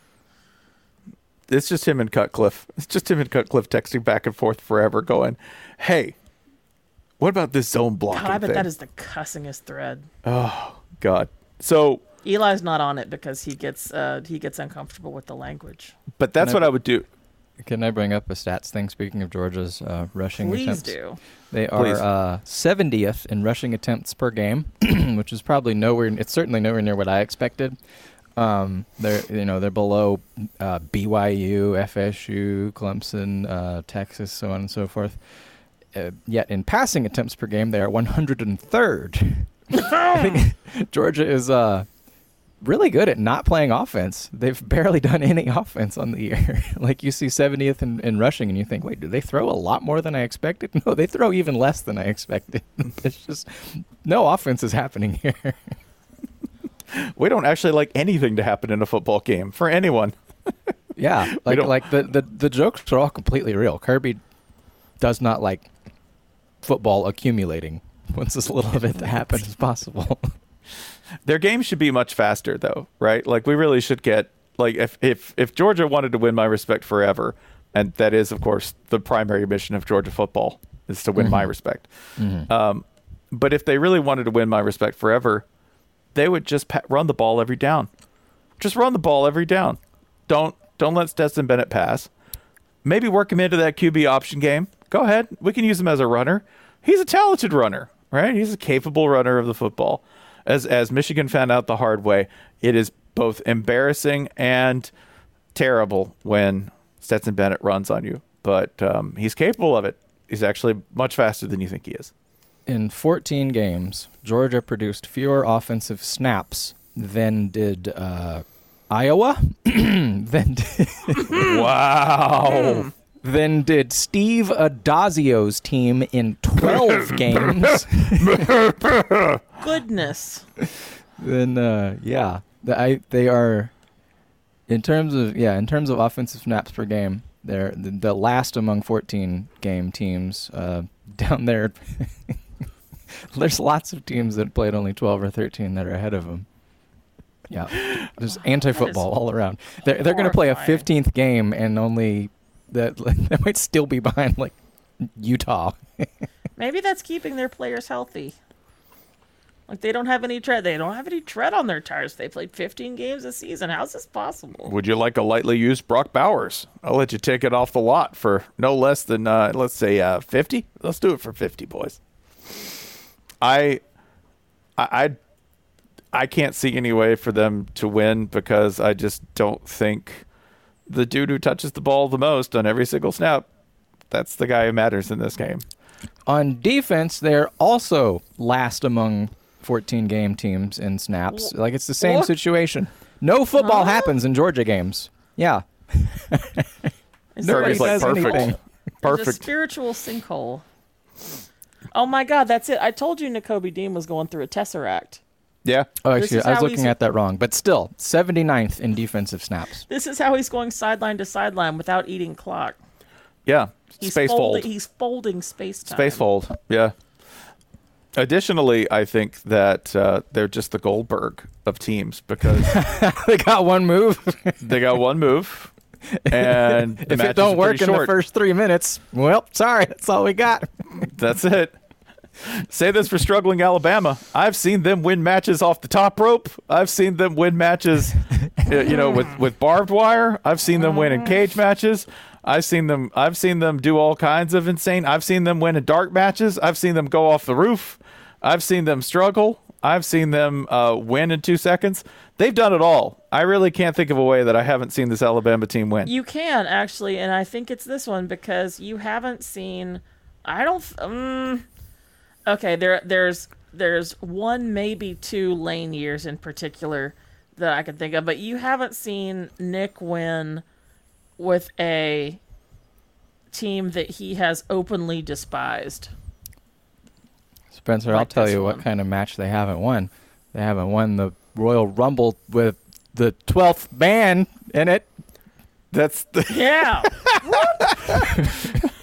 B: It's just him and Cutcliffe. It's just him and Cutcliffe texting back and forth forever, going, "Hey, what about this zone blocking
A: God, I bet
B: thing?"
A: that is the cussingest thread.
B: Oh God. So,
A: Eli's not on it because he gets uh, he gets uncomfortable with the language.
B: but that's
C: I-
B: what I would do.
C: Can I bring up a stats thing? Speaking of Georgia's uh, rushing
A: Please
C: attempts,
A: do.
C: they are
B: Please.
C: uh, 70th in rushing attempts per game, which is probably nowhere. It's certainly nowhere near what I expected. Um, they're you know they're below uh, BYU, FSU, Clemson, uh, Texas, so on and so forth. Uh, yet in passing attempts per game, they are 103rd. I think Georgia is uh, really good at not playing offense. They've barely done any offense on the year. like you see 70th in, in rushing, and you think, wait, do they throw a lot more than I expected? No, they throw even less than I expected. it's just no offense is happening here.
B: We don't actually like anything to happen in a football game for anyone.
C: Yeah, like like the, the the jokes are all completely real. Kirby does not like football accumulating. Wants as little of it to happen as possible.
B: Their game should be much faster, though, right? Like we really should get like if if if Georgia wanted to win my respect forever, and that is, of course, the primary mission of Georgia football is to win my respect. Um, but if they really wanted to win my respect forever, they would just pa- run the ball every down. Just run the ball every down. Don't don't let Stetson Bennett pass. Maybe work him into that QB option game. Go ahead. We can use him as a runner. He's a talented runner, right? He's a capable runner of the football. As as Michigan found out the hard way, it is both embarrassing and terrible when Stetson Bennett runs on you. But um, he's capable of it. He's actually much faster than you think he is.
C: In 14 games, Georgia produced fewer offensive snaps than did uh, Iowa, than did,
B: wow.
C: than did Steve Addazio's team in 12 games.
A: Goodness.
C: then uh, yeah, the, I they are in terms of yeah in terms of offensive snaps per game. They're the, the last among 14 game teams uh, down there. There's lots of teams that played only 12 or 13 that are ahead of them. Yeah, there's anti-football all around. They're they're going to play a 15th game and only that that might still be behind like Utah.
A: Maybe that's keeping their players healthy. Like they don't have any tread. They don't have any tread on their tires. They played 15 games a season. How's this possible?
B: Would you like a lightly used Brock Bowers? I'll let you take it off the lot for no less than uh, let's say uh, 50. Let's do it for 50, boys. I, I, I, I can't see any way for them to win because I just don't think the dude who touches the ball the most on every single snap, that's the guy who matters in this game.
C: On defense, they're also last among 14 game teams in snaps. Like it's the same
A: What?
C: situation. No football
A: Huh?
C: happens in Georgia games. Yeah. Nobody
B: Kirby's like
C: says
B: perfect.
C: anything.
A: There's a
B: Perfect.
A: spiritual sinkhole. Oh my God, that's it. I told you Nakobe Dean was going through a tesseract.
B: Yeah.
C: Oh,
A: This
C: actually, I was looking at that wrong. But still, 79th in defensive snaps.
A: This is how he's going sideline to sideline without eating clock.
B: Yeah.
A: He's
B: Space
A: folding,
B: fold.
A: He's folding space time.
B: Space fold. Yeah. Additionally, I think that uh, they're just the Goldberg of teams because
C: they got one move.
B: they got one move, and
C: if it don't work
B: pretty
C: in the first three minutes, well, sorry, that's all we got.
B: That's it. Say this for struggling Alabama. I've seen them win matches off the top rope. I've seen them win matches, uh, you know, with with barbed wire. I've seen them win in cage matches. I've seen them. I've seen them do all kinds of insane. I've seen them win in dark matches. I've seen them go off the roof. I've seen them struggle. I've seen them uh, win in two seconds. They've done it all. I really can't think of a way that I haven't seen this Alabama team win.
A: You can actually, and I think it's this one because you haven't seen. I don't. Um, okay, there, there's, there's one, maybe two lane years in particular that I can think of, but you haven't seen Nick win with a team that he has openly despised.
C: Spencer, I'll tell you what kind of match they haven't won. They haven't won the Royal Rumble with the 12th man in it.
B: That's the,
A: Yeah.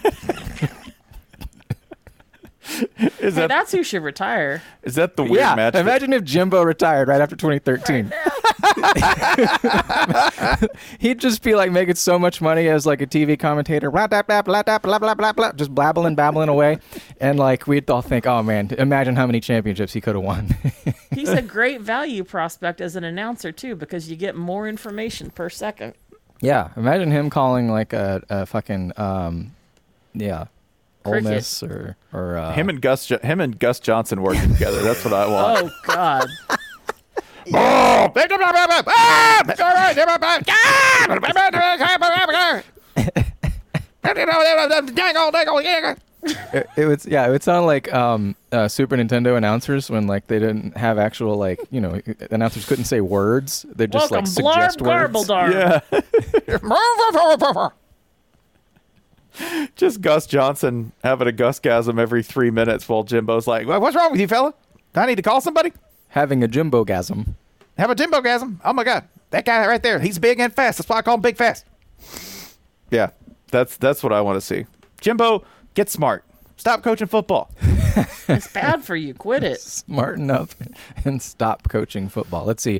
B: is
A: hey,
B: that
A: that's who should retire.
B: is that the weird
C: yeah,
B: match? that-
C: imagine if Jimbo retired right after 2013. He'd just be like making so much money as like a TV commentator, blah blah blah blah blah blah blah blah, blah just blabbling, babbling away, and like we'd all think, oh man, imagine how many championships he could have won.
A: He's a great value prospect as an announcer too, because you get more information per second.
C: yeah, imagine him calling like a, a fucking um, yeah, Ole Miss or or uh,
B: him and Gus Jo- him and Gus Johnson working together. That's what I want.
A: Oh God.
C: It, it would yeah, it would sound like um, uh, Super Nintendo announcers when like they didn't have actual like you know announcers couldn't say words. They just
A: Welcome,
C: like suggest
A: Blarb
C: words.
A: Garbledar.
B: Yeah. Just Gus Johnson having a Gusgasm every three minutes while Jimbo's like, "What's wrong with you, fella? Do I need to call somebody?
C: Having a Jimbo gasm.
B: Have a Jimbogasm? Oh my God, that guy right there, he's big and fast. That's why I call him Big Fast." Yeah, that's that's what I want to see. Jimbo, get smart. Stop coaching football.
A: It's bad for you. Quit it.
C: Smarten up and stop coaching football. Let's see.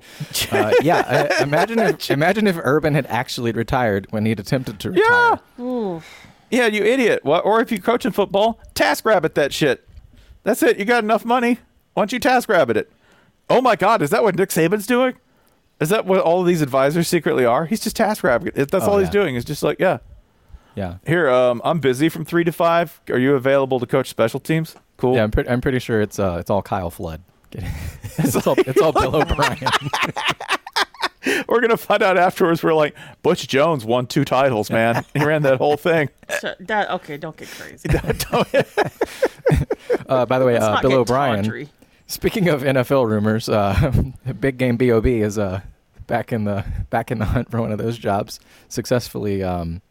C: Uh, yeah, uh, imagine if imagine if Urban had actually retired when he'd attempted to retire.
B: Yeah.
A: Ooh.
B: Yeah, you idiot. What? Or if you coaching football, task rabbit that shit. That's it. You got enough money. Why don't you task rabbit it? Oh my God, is that what Nick Saban's doing? Is that what all of these advisors secretly are? He's just task rabbit. That's
C: Oh,
B: all he's doing. Is just like, yeah,
C: Yeah.
B: here, um, I'm busy from three to five. Are you available to coach special teams? Cool.
C: Yeah, I'm, pre- I'm pretty sure it's uh, it's all Kyle Flood. it's, all, it's all Bill O'Brien.
B: We're gonna find out afterwards. We're like, Butch Jones won two titles, man. he ran that whole thing.
A: So that okay? Don't get crazy.
C: Uh, by the way, uh, Bill O'Brien.
A: tawdry.
C: Speaking of NFL rumors, uh, Big Game Bob is uh, back in the back in the hunt for one of those jobs. Successfully, um,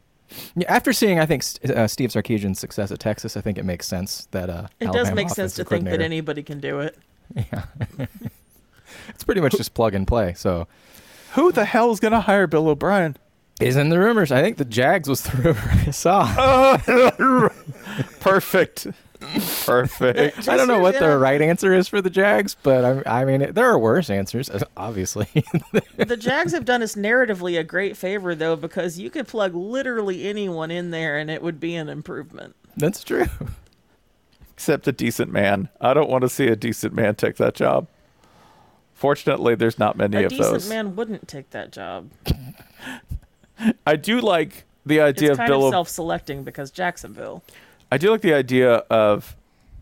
C: yeah, after seeing I think S- uh, Steve Sarkisian's success at Texas, I think it makes sense that uh,
A: It does make sense to think that anybody can do it.
C: Yeah, it's pretty much just plug and play. So,
B: Who the hell is gonna hire Bill O'Brien?
C: is in the rumors. I think the Jags was the rumor I saw. Oh.
B: Perfect. Perfect.
C: I don't know what the right answer is for the Jags, but I, I mean, there are worse answers, obviously.
A: the Jags have done us narratively a great favor though, because you could plug literally anyone in there and it would be an improvement.
C: That's true.
B: Except a decent man. I don't want to see a decent man take that job. Fortunately, there's not many
A: a
B: of
A: decent
B: those.
A: man wouldn't take that job.
B: I do like the idea
A: It's
B: of
A: kind
B: Bill.
A: of self-selecting because Jacksonville.
B: I do like the idea of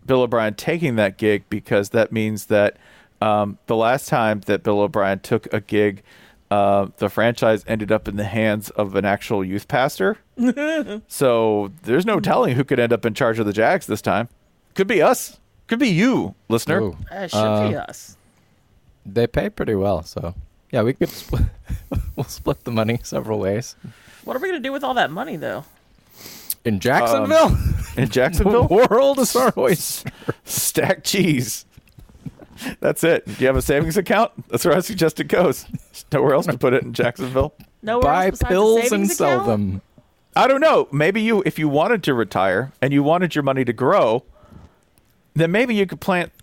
B: Bill O'Brien taking that gig because that means that um, the last time that Bill O'Brien took a gig, uh, the franchise ended up in the hands of an actual youth pastor. so there's no telling who could end up in charge of the Jags this time. Could be us. Could be you, listener.
C: Ooh.
A: It should be us.
C: They pay pretty well, so yeah, we could split, we'll split the money several ways.
A: What are we gonna do with all that money though?
C: In Jacksonville, um,
B: In Jacksonville,
C: the world is our oyster.
B: stack cheese. That's it. Do you have a savings account? That's where I suggest it goes. There's nowhere else to put it in Jacksonville.
A: Nowhere
C: Buy
A: else
C: pills and
A: savings
C: sell
A: account?
C: them.
B: I don't know. Maybe you, if you wanted to retire and you wanted your money to grow, then maybe you could plant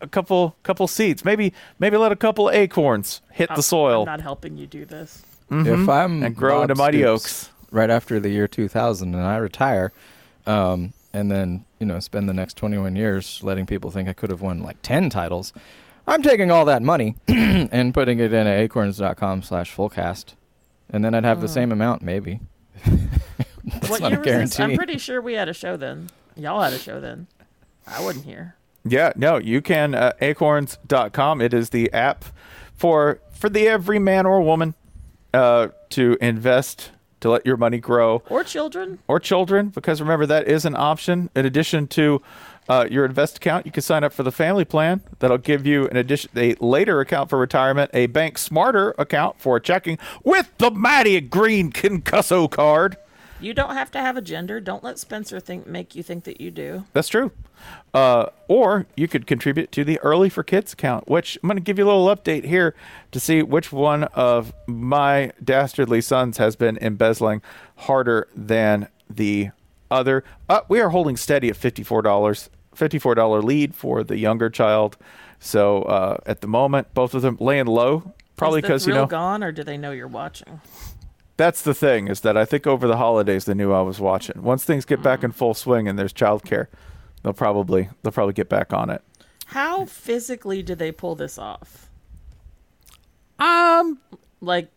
B: a couple couple seeds. Maybe maybe let a couple of acorns hit
A: I'm-
B: the soil
A: I'm not helping you do this.
C: If I'm
B: and grow
C: Bob
B: into mighty
C: Stoops
B: oaks.
C: right after the year 2000 and I retire, um, and then you know spend the next 21 years letting people think I could have won like 10 titles, I'm taking all that money and putting it in acorns.com/slash fullcast, and then I'd have the same amount maybe. That's
A: what
C: not
A: year
C: a
A: was this?
C: guarantee.
A: I'm pretty sure we had a show then. Y'all had a show then. I wasn't here.
B: Yeah, no, you can uh, acorns.com. It is the app for for the every man or woman uh, to invest to let your money grow.
A: Or children.
B: or children, because remember that is an option. In addition to uh, your invest account, you can sign up for the family plan. That'll give you an addition, a later account for retirement, a bank smarter account for checking with the mighty green concusso card.
A: You don't have to have a gender. Don't let Spencer think make you think that you do.
B: That's true. Uh, or you could contribute to the Early for Kids account, which I'm going to give you a little update here to see which one of my dastardly sons has been embezzling harder than the other. Uh, we are holding steady at $54, $54 lead for the younger child. So uh, at the moment, both of them laying low, probably because, you know,
A: gone, or do they know you're watching?
B: That's the thing is that I think over the holidays they knew I was watching. Once things get back in full swing and there's childcare, they'll probably they'll probably get back on it.
A: How physically do they pull this off?
B: Um,
A: Like,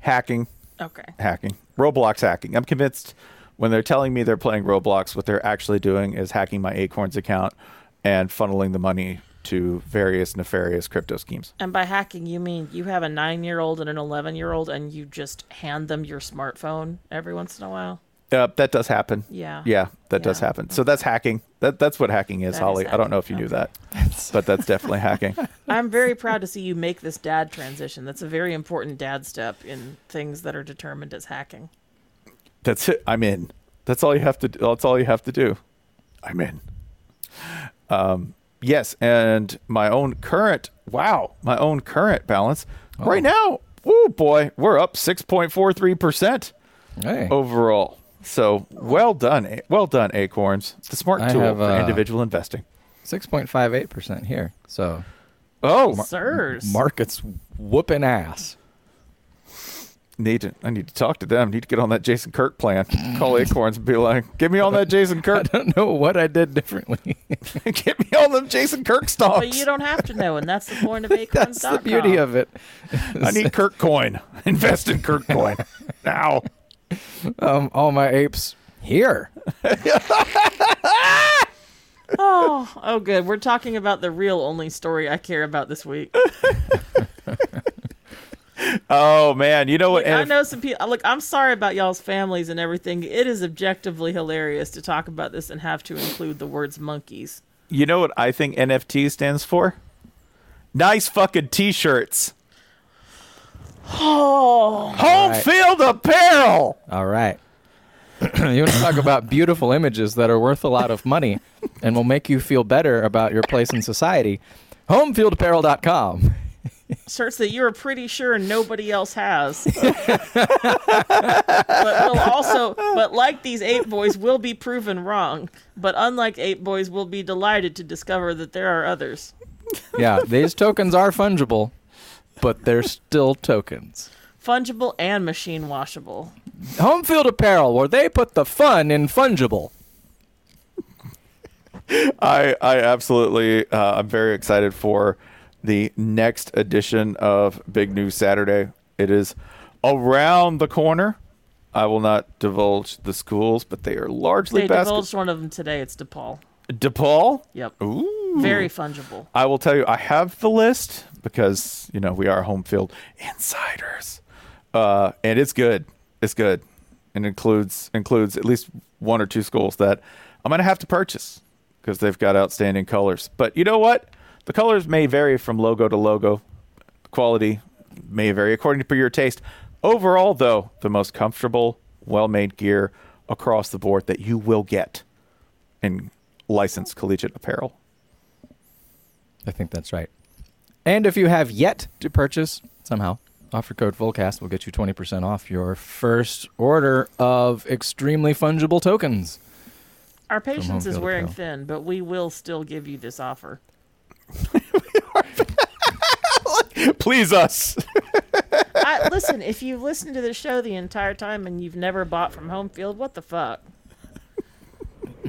B: hacking,
A: okay,
B: hacking, Roblox hacking. I'm convinced when they're telling me they're playing Roblox, what they're actually doing is hacking my Acorns account and funneling the money to various nefarious crypto schemes.
A: and by hacking you mean you have a nine-year-old and an eleven-year-old, and you just hand them your smartphone every once in a while.
B: Uh, that does happen.
A: Yeah.
B: Yeah, that does happen. So that's hacking. That that's what hacking is,
A: That is
B: Holly. I don't know if you
A: hacking.
B: knew that, but that's definitely hacking.
A: I'm very proud to see you make this dad transition. That's a very important dad step in things that are determined as hacking.
B: That's it. I'm in. That's all you have to. do. That's all you have to do. I'm in. Um, yes, and my own current. Wow, my own current balance right now. Oh boy, we're up six point four three percent overall. So well done, well done, Acorns. It's the smart
C: I
B: tool
C: have,
B: for
C: uh,
B: individual investing.
C: 6.58% here. So
B: Oh,
A: Sirs.
C: market's whooping ass.
B: Need to. I need to talk to them. Need to get on that Jason Kirk plan. Call Acorns and be like, "Get me on that Jason Kirk."
C: I
B: Kirk.
C: don't know what I did differently.
B: Get me on them Jason Kirk stocks."
A: But you don't have to know, and that's the point of acorns.com.
C: That's the beauty of it.
B: I need Kirk coin. Invest in Kirk coin now.
C: Um, all my apes here.
A: Oh, oh, good. We're talking about the real only story I care about this week.
B: Oh man, you know what?
A: I know some people. Look, I'm sorry about y'all's families and everything. It is objectively hilarious to talk about this and have to include the words monkeys.
B: you know what I think NFT stands for? Nice fucking t-shirts.
A: Oh,
B: Home
C: right.
B: field apparel.
C: All right. you want to talk about beautiful images that are worth a lot of money and will make you feel better about your place in society? Homefieldapparel.com.
A: shirts that you're pretty sure nobody else has. but we'll also, but like these eight boys, will be proven wrong. But unlike eight boys, we'll be delighted to discover that there are others.
C: yeah, these tokens are fungible, but they're still tokens.
A: Fungible and machine washable.
C: Home field apparel, where they put the fun in fungible.
B: I I absolutely uh, I'm very excited for the next edition of Big News Saturday. It is around the corner. I will not divulge the schools, but they are largely
A: They
B: basket-
A: divulged one of them today. It's DePaul.
B: DePaul.
A: Yep.
B: Ooh.
A: Very fungible.
B: I will tell you, I have the list because you know we are home field insiders, uh, and it's good. It's good, and includes includes at least one or two schools that I'm gonna have to purchase because they've got outstanding colors. But you know what? The colors may vary from logo to logo. Quality may vary according to your taste. Overall, though, the most comfortable, well-made gear across the board that you will get in licensed collegiate apparel.
C: I think that's right. And if you have yet to purchase, somehow, offer code FULLCAST will get you 20% off your first order of extremely fungible tokens.
A: Our patience is wearing
C: Apparel.
A: thin, but we will still give you this offer.
B: Please us.
A: I, listen, if you've listened to the show the entire time and you've never bought from Home Field, what the fuck?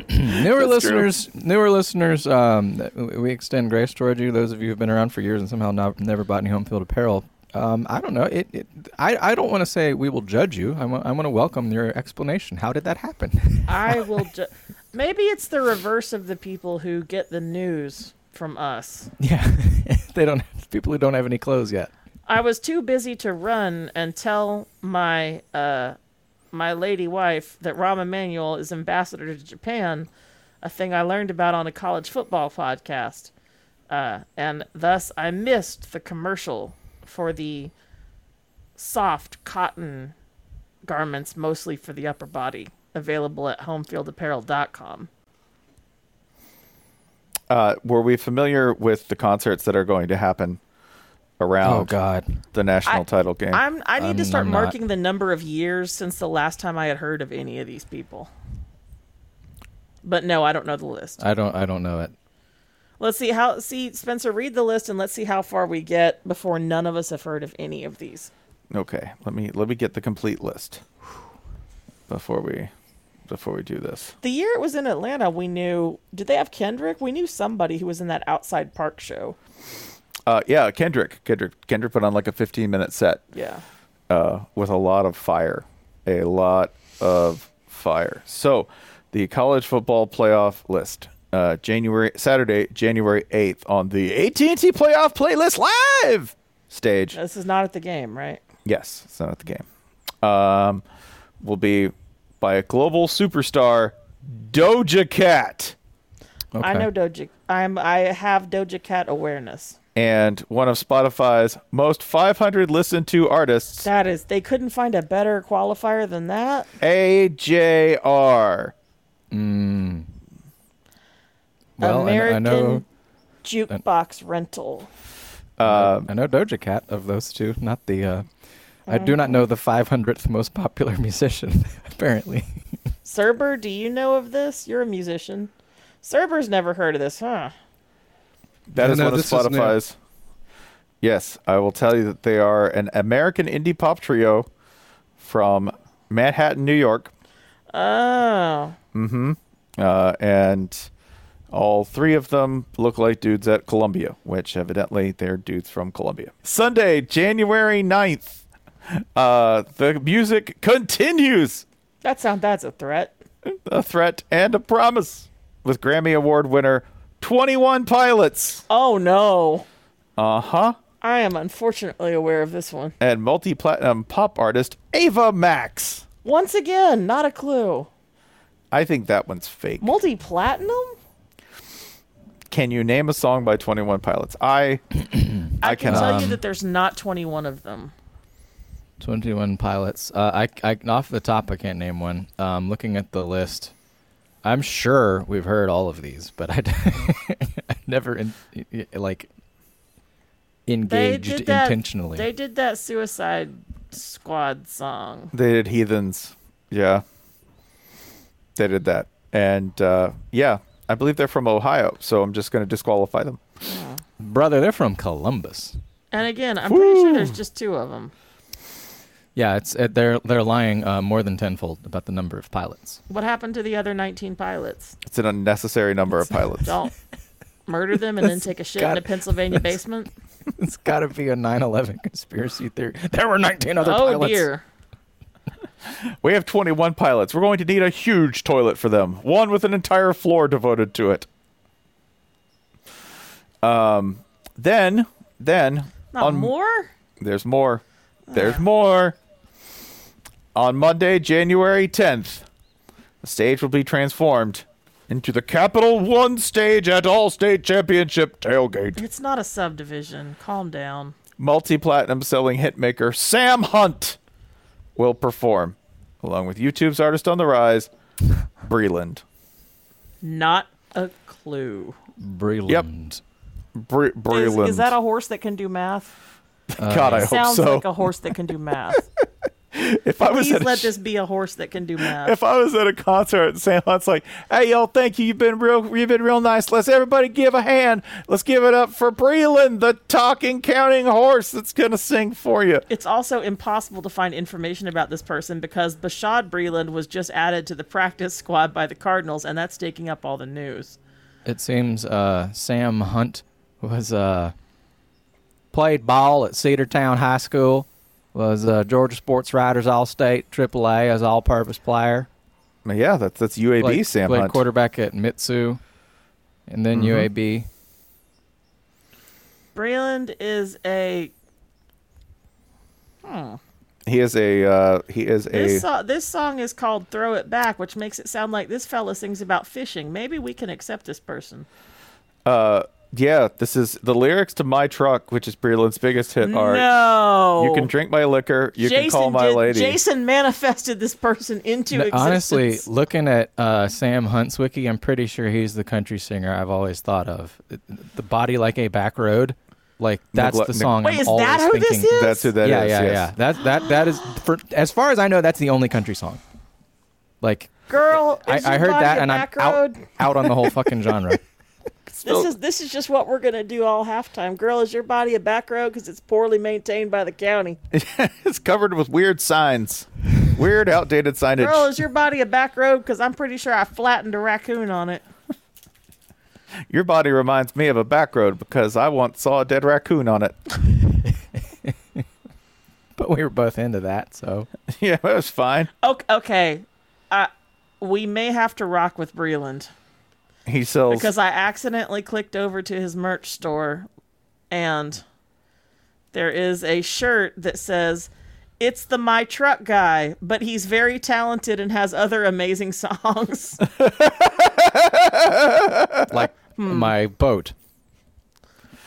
C: newer
B: That's true.
C: listeners, newer listeners, um, we extend grace toward you. Those of you who've been around for years and somehow not, never bought any home field apparel. Um, I don't know. It, it, I, I don't want to say we will judge you. I want, I want to welcome your explanation. How did that happen?
A: I will. Ju- Maybe it's the reverse of the people who get the news from us.
C: yeah, they don't. People who don't have any clothes yet.
A: I was too busy to run and tell my uh, my lady wife that Rahm Emanuel is ambassador to Japan, a thing I learned about on a college football podcast, uh, and thus I missed the commercial for the soft cotton garments, mostly for the upper body, available at homefieldapparel.com.
B: Uh, were we familiar with the concerts that are going to happen around
C: Oh God.
B: the national
A: I-
B: title game?
A: I'm I need
C: I'm-
A: to start
C: I'm not.
A: marking the number of years since the last time I had heard of any of these people. But no, I don't know the list.
C: I don't. I don't know it.
A: Let's see how see Spencer read the list and let's see how far we get before none of us have heard of any of these.
B: okay, let me let me get the complete list before we before we do this.
A: The year it was in Atlanta, we knew did they have Kendrick? We knew somebody who was in that outside park show.
B: Uh, yeah, Kendrick. Kendrick. Kendrick put on like a 15 minute set
A: Yeah.
B: uh, with a lot of fire, a lot of fire. So, the college football playoff list. Uh, January Saturday, January 8th on the AT&T Playoff Playlist Live stage.
A: This is not at the game, right?
B: Yes, it's not at the game. Um, will be by a global superstar, Doja Cat,
C: Okay.
A: I know Doja I'm I have Doja Cat awareness.
B: and one of Spotify's most 500 listened to artists,
A: That is they couldn't find a better qualifier than that.
B: AJR.
C: Mm. Well, I-
A: American
C: I know.
A: jukebox rental.
B: Uh,
C: I know Doja Cat of those two, not the. Uh, I do not know the 500th most popular musician. Apparently,
A: Cerber, do you know of this? You're a musician. Cerber's never heard of this, huh?
B: that
C: No,
B: is
C: no,
B: one of
C: is.
B: Spotify's. Yes, I will tell you that they are an American indie pop trio from Manhattan, New York.
A: Oh.
B: Mm-hmm. Uh, and all three of them look like dudes at Columbia, which evidently they're dudes from Columbia. Sunday, January 9th. Uh, the music continues.
A: That sound that's a threat.
B: A threat and a promise with Grammy Award winner 21 Pilots.
A: Oh no.
B: Uh-huh.
A: I am unfortunately aware of this one.
B: And multi-platinum pop artist Ava Max.
A: Once again, not a clue.
B: I think that one's fake.
A: Multi platinum?
B: Can you name a song by 21 Pilots? I
A: I, I can tell you
C: Um,
A: that there's not 21 of them.
C: 21 pilots. Uh, I, I off the top, I can't name one. Um, looking at the list, I'm sure we've heard all of these, but I, I never in, like engaged
A: that,
C: intentionally.
A: They did that Suicide Squad song.
B: They did Heathens. Yeah. They did that. And uh, yeah, I believe they're from Ohio, so I'm just going to disqualify them.
C: Brother, they're from Columbus.
A: And again, I'm pretty sure there's just two of them.
C: Yeah, it's uh, they're they're lying uh, more than tenfold about the number of pilots.
A: What happened to the other 19 pilots?
B: It's an unnecessary number of pilots.
A: Don't murder them and then take a shit in a Pennsylvania basement?
C: it's got to be a 9/11 conspiracy theory. There were 19 other
A: Oh
C: pilots.
A: dear.
B: We have 21 pilots. We're going to need a huge toilet for them, one with an entire floor devoted to it. Um, then, then
A: Not
B: on
A: more?
B: There's more. There's more. On Monday, January 10th, the stage will be transformed into the Capital One stage at All State Championship tailgate.
A: It's not a subdivision. Calm down.
B: Multi platinum selling hitmaker Sam Hunt will perform, along with YouTube's artist on the rise, Breland.
A: Not a clue.
C: Breland.
B: Bre-
A: Is,
B: Breland.
A: is that a horse that can do math?
B: God, I uh, hope
A: Sounds
B: so.
A: like a horse that can do math.
B: if I was
A: Please
B: at a
A: let this be a horse that can do math.
B: if I was at a concert and Sam Hunt's like, "Hey, yo, thank you. You've been real. You've been real nice. Let's everybody give a hand. Let's give it up for Breland, the talking, counting horse that's gonna sing for you."
A: It's also impossible to find information about this person because Bashaud Breeland was just added to the practice squad by the Cardinals, and that's taking up all the news.
C: It seems uh, Sam Hunt was uh, played ball at Cedartown High School. Was uh, Georgia Sports Writers All State, AAA as all purpose player.
B: Yeah, that's that's UAB
C: Played,
B: Sam
C: played
B: Hunt.
C: quarterback at Mitsu, and then
B: Mhm.
C: UAB.
A: Breland is a. Hmm.
B: He is a uh, he is
A: This,
B: a
A: so- this song is called Throw It Back, which makes it sound like this fella sings about fishing. Maybe we can accept this person.
B: uh yeah. This is the lyrics to "My Truck," which is Breland's biggest hit. Are
A: no.
B: you can drink my liquor, you
A: Jason
B: can call my
A: did-
B: lady.
A: Jason manifested this person into
C: N-
A: existence.
C: Honestly, looking at uh, Sam Hunt's wiki, I'm pretty sure he's the country singer I've always thought of. The body like a back road, like that's
B: Negle-
C: the
B: neg-
C: song.
A: Wait,
C: I'm
A: is
C: always
A: that who this is?
B: That's who that is.
C: yeah, yeah,
B: yes.
C: yeah. That that that is for as far as I know, that's the only country song. Like
A: Girl,
C: I,
A: is
C: I
A: your
C: heard
A: body
C: that, and I'm
A: back
C: out out on the whole fucking genre.
A: This is this is just what we're gonna do all halftime. Girl, is your body a back road because it's poorly maintained by the county?
B: it's covered with weird signs, weird outdated signage.
A: Girl, is your body a back road because I'm pretty sure I flattened a raccoon on it.
B: Your body reminds me of a back road because I once saw a dead raccoon on it.
C: but we were both into that, so
B: yeah, that was fine.
A: Okay, okay. Uh, we may have to rock with Breland
B: He sells.
A: because I accidentally clicked over to his merch store, and there is a shirt that says. It's the My Truck guy, but he's very talented and has other amazing songs.
C: like
A: Hmm.
C: my boat.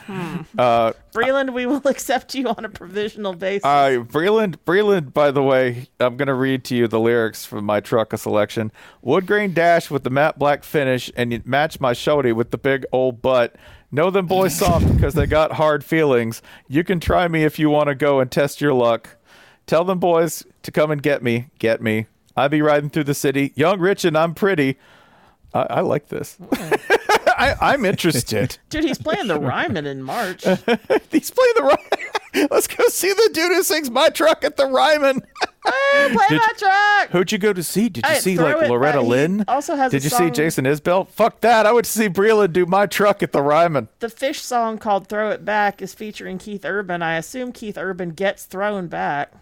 B: Uh,
A: Breland, we will accept you on a provisional basis.
B: uh, Breland, Breland, by the way, I'm going to read to you the lyrics from my truck a selection. Wood grain dash with the matte black finish, and you match my shoddy with the big old butt. Know them boys soft because they got hard feelings. You can try me if you want to go and test your luck. Tell them boys to come and get me, get me. I be riding through the city, young, rich, and I'm pretty. I, I like this. I, I'm interested.
A: Dude, he's playing the Ryman in March.
B: He's playing the Ryman. Let's go see the dude who sings my truck at the Ryman.
A: Play
B: Did-
A: my track.
B: Who'd you go to see? Did you
A: Hey,
B: see like Loretta Lynn?
A: also has
B: Did you see Jason Isbell? Fuck that. I would see Breland do my truck at the Ryman.
A: The fish song called "Throw It Back" is featuring Keith Urban. I assume Keith Urban gets thrown back.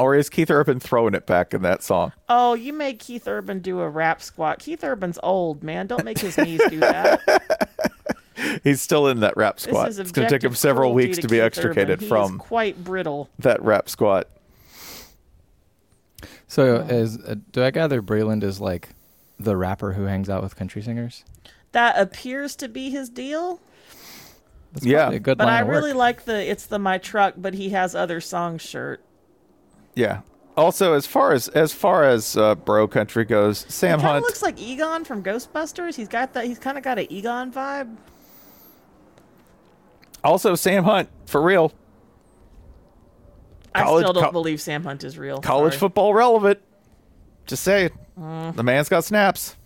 B: Or is Keith Urban throwing it back in that song?
A: Oh, you made Keith Urban do a rap squat. Keith Urban's old, man. Don't make his knees do that.
B: He's still in that rap
A: This
B: squat.
A: is
B: It's going to take him several weeks to,
A: to
B: be
A: Keith
B: extricated
A: Urban.
B: From
A: quite brittle.
B: that rap squat.
C: So is uh, do I gather Breland is like the rapper who hangs out with country singers?
A: That appears to be his deal.
C: That's
B: Yeah.
C: a good
A: But
C: line
A: I
C: of work.
A: really like the "It's the My Truck," but he has other songs shirt.
B: Yeah. Also, as far as as far as uh, bro country goes, Sam
A: He kind
B: Hunt.
A: of looks like Egon from Ghostbusters. He's got that. He's kind of got an Egon vibe.
E: Also, Sam Hunt for real.
A: I still don't
E: co-
A: believe Sam Hunt is real.
E: College
A: Sorry.
E: football relevant. Just say it. The man's got snaps.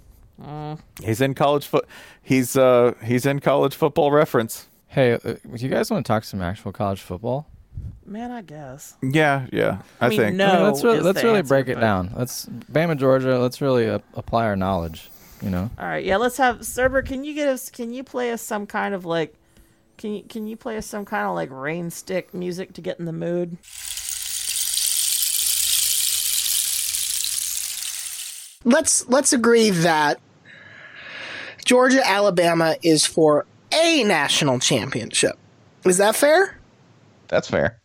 E: He's in college foot. He's uh he's in college football reference.
F: Hey, uh, do you guys want to talk some actual college football?
A: Man, I guess.
E: Yeah, yeah. I,
A: mean,
E: think.
A: no.
F: I mean, let's really, let's really
A: answer,
F: break it
A: but-
F: down. Let's Bama, Georgia. Let's really uh, apply our knowledge. You know.
A: All right, yeah, let's have Serber. Can you get us? Can you play us some kind of like? Can you can you play us some kind of like rain stick music to get in the mood?
D: let's let's agree that Georgia Alabama is for a national championship. Is that fair?
B: That's fair.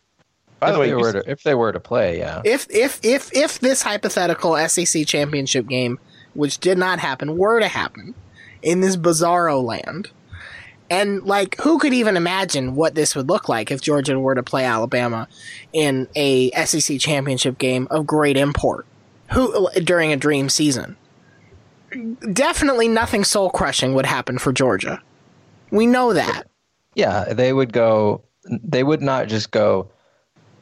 B: By
C: if
B: the way,
C: they were to, if they were to play, yeah.
D: If if if if this hypothetical SEC championship game, which did not happen, were to happen in this bizarro land, and like who could even imagine what this would look like if Georgia were to play Alabama in a SEC championship game of great import? Who during a dream season? Definitely nothing soul crushing would happen for Georgia. We know that.
C: Yeah, they would go. They would not just go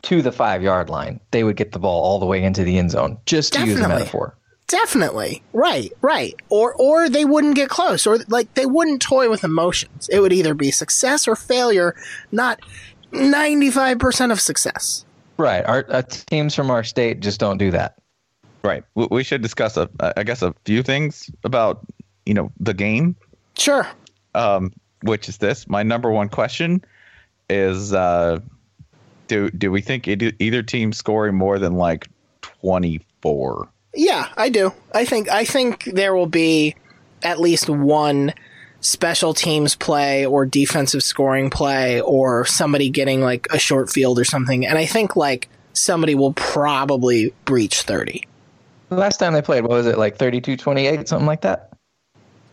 C: to the five yard line. They would get the ball all the way into the end zone. Just to use a metaphor.
D: Definitely. Right, right. Or or they wouldn't get close or like they wouldn't toy with emotions. It would either be success or failure, not 95% of success.
C: Right. Our uh, teams from our state just don't do that.
B: right. We, we should discuss a, I guess, a few things about you know the game,
D: Sure.
B: um, which is this. My number one question is: uh, Do do we think either, either team scoring more than like twenty four?
D: Yeah, I do. I think I think there will be at least one special teams play or defensive scoring play or somebody getting like a short field or something. And I think like somebody will probably breach 30.
C: The last time they played, what was it like 32-28, something like that?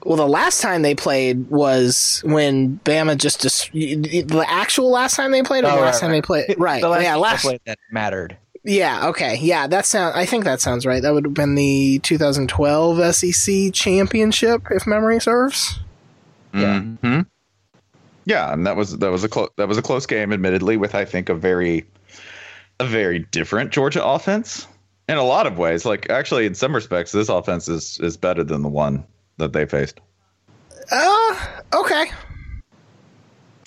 D: Well, the last time they played was when Bama just dis- the actual last time they played, or
C: Oh,
D: the
C: right,
D: last time
C: right.
D: they played, right?
C: The last
D: yeah,
C: time they
D: last.
C: played that mattered.
D: Yeah, okay, yeah, that sound. I think that sounds right. That would have been the 2012 SEC championship, if memory serves.
C: Yeah.
B: hmm Yeah, and that was that was a close that was a close game, admittedly, with I think a very a very different Georgia offense in a lot of ways. Like actually, in some respects, this offense is is better than the one that they faced.
D: Uh, okay.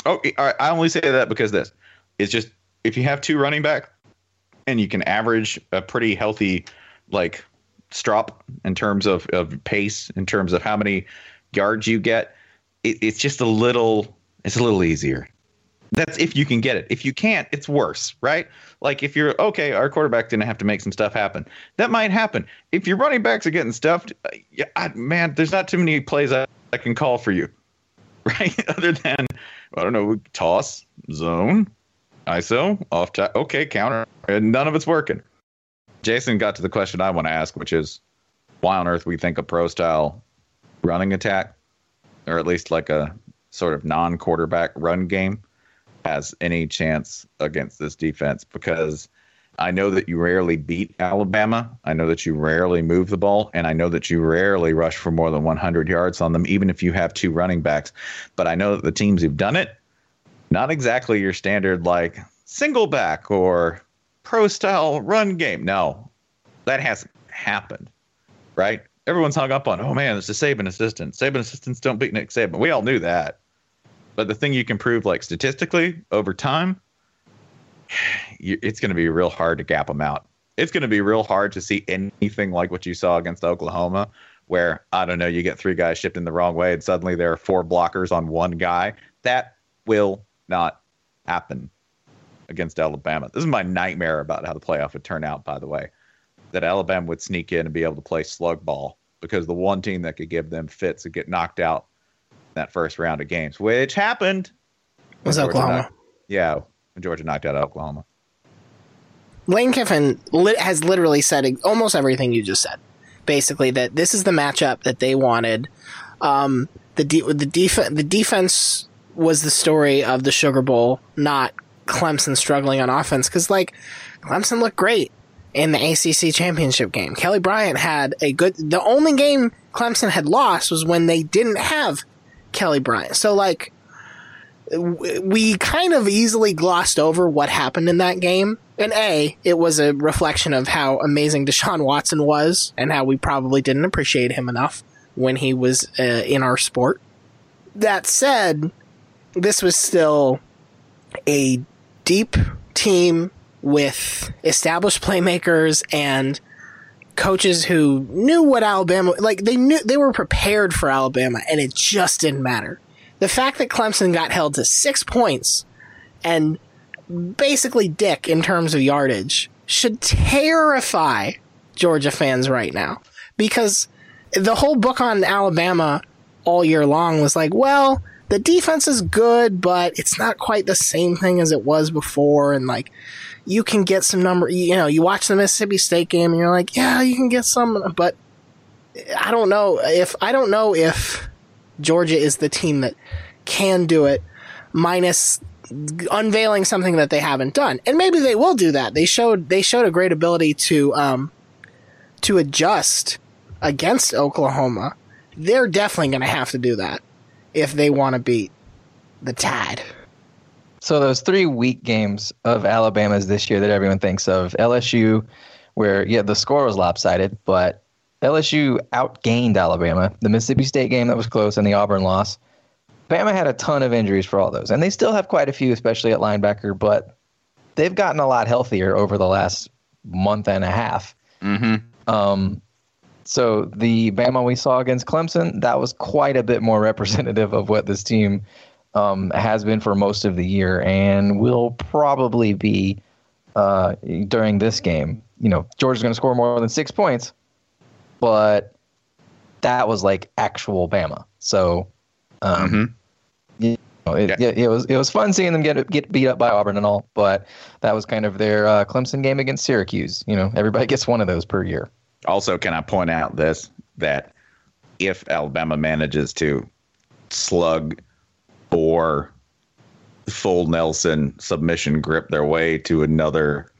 B: Oh, I I only say that because this it's just if you have two running back and you can average a pretty healthy like strop in terms of, of pace, in terms of how many yards you get, it, it's just a little it's a little easier. That's if you can get it. If you can't, it's worse, right? Like if you're okay, our quarterback didn't have to make some stuff happen. That might happen. If your running backs are getting stuffed, uh, yeah, I, man, there's not too many plays I, I can call for you, right? Other than I don't know, toss, zone, ISO, off time. Okay, counter. And none of it's working. Jason got to the question I want to ask, which is why on earth we think a pro style running attack, or at least like a sort of non quarterback run game, has any chance against this defense because I know that you rarely beat Alabama. I know that you rarely move the ball, and I know that you rarely rush for more than 100 yards on them, even if you have two running backs. But I know that the teams who've done it, not exactly your standard like single back or pro style run game. No, that hasn't happened, right? Everyone's hung up on, oh man, it's a Saban assistant. Saban assistants don't beat Nick Saban. We all knew that. But the thing you can prove, like statistically over time, it's going to be real hard to gap them out. It's going to be real hard to see anything like what you saw against Oklahoma, where I don't know, you get three guys shipped in the wrong way and suddenly there are four blockers on one guy. That will not happen against Alabama. This is my nightmare about how the playoff would turn out, by the way. That Alabama would sneak in and be able to play slug ball because the one team that could give them fits would get knocked out that first round of games, which happened.
D: Was Oklahoma.
B: knocked- yeah, when Georgia knocked out Oklahoma.
D: Lane Kiffin has literally said almost everything you just said. Basically, that this is the matchup that they wanted. Um, the de- the def- the defense was the story of the Sugar Bowl, not Clemson struggling on offense. Because like Clemson looked great in the ACC championship game. Kelly Bryant had a good. The only game Clemson had lost was when they didn't have Kelly Bryant. So like we kind of easily glossed over what happened in that game. And A, it was a reflection of how amazing Deshaun Watson was and how we probably didn't appreciate him enough when he was uh, in our sport. That said, this was still a deep team with established playmakers and coaches who knew what Alabama like they knew they were prepared for Alabama and it just didn't matter. The fact that Clemson got held to 6 points and basically dick in terms of yardage should terrify Georgia fans right now because the whole book on Alabama all year long was like, well, the defense is good, but it's not quite the same thing as it was before and like you can get some number. You know, you watch the Mississippi State game and you're like, yeah, you can get some, but I don't know if I don't know if Georgia is the team that can do it, minus unveiling something that they haven't done, and maybe they will do that. They showed they showed a great ability to um, to adjust against Oklahoma. They're definitely going to have to do that if they want to beat the Tide.
C: So those three weak games of Alabama's this year that everyone thinks of LSU, where yeah the score was lopsided, but LSU outgained Alabama. The Mississippi State game that was close and the Auburn loss. Bama had a ton of injuries for all those, and they still have quite a few, especially at linebacker. But they've gotten a lot healthier over the last month and a half.
B: Mm-hmm.
C: Um, so the Bama we saw against Clemson, that was quite a bit more representative of what this team um, has been for most of the year and will probably be uh, during this game. You know, Georgia's going to score more than six points, but that was like actual Bama. So, um,
B: Mm-hmm.
C: you know, it, yeah. it was it was fun seeing them get get beat up by Auburn and all, but that was kind of their uh, Clemson game against Syracuse. You know, everybody gets one of those per year.
B: Also, can I point out this that if Alabama manages to slug or full Nelson submission grip their way to another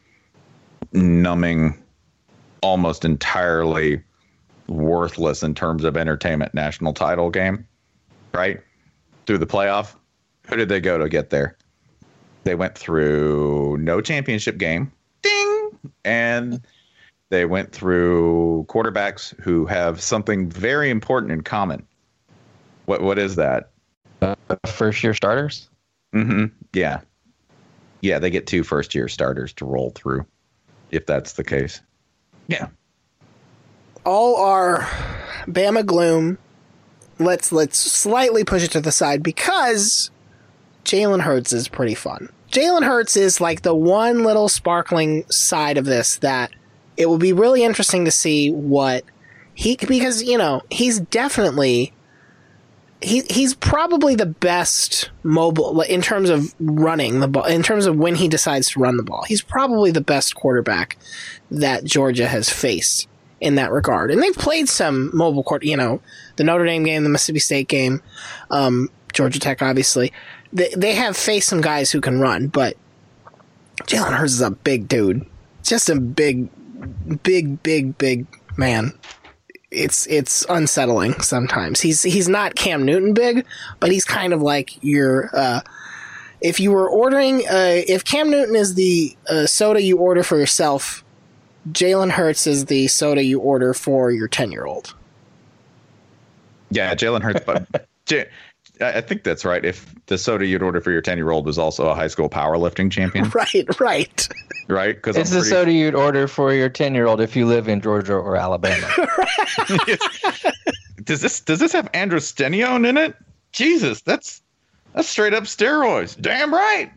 B: numbing, almost entirely worthless in terms of entertainment national title game, right? Through the playoff, who did they go to get there? They went through no championship game, ding, and they went through quarterbacks who have something very important in common. What what is that?
C: First year starters.
B: Mm-hmm. Yeah, yeah. They get two first year starters to roll through, if that's the case. Yeah.
D: all our Bama gloom. Let's let's slightly push it to the side because Jalen Hurts is pretty fun. Jalen Hurts is like the one little sparkling side of this that it will be really interesting to see what he because you know he's definitely he he's probably the best mobile in terms of running the ball in terms of when he decides to run the ball. He's probably the best quarterback that Georgia has faced in that regard. And they've played some mobile court, you know, the Notre Dame game, the Mississippi State game, um, Georgia Tech, obviously. They, they have faced some guys who can run, but Jalen Hurts is a big dude. Just a big, big, big, big man. It's it's unsettling sometimes. He's he's not Cam Newton big, but he's kind of like your uh, if you were ordering uh, if Cam Newton is the uh, soda you order for yourself, Jalen Hurts is the soda you order for your ten year old.
B: Yeah, Jalen Hurts. But J- I I think that's right. If the soda you'd order for your ten year old was also a high school powerlifting champion,
D: Right, right.
B: right? Because
C: It's the soda you'd order for your ten year old if you live in Georgia or Alabama.
B: does this does this have androstenedione in it? Jesus, that's that's straight up steroids. Damn right.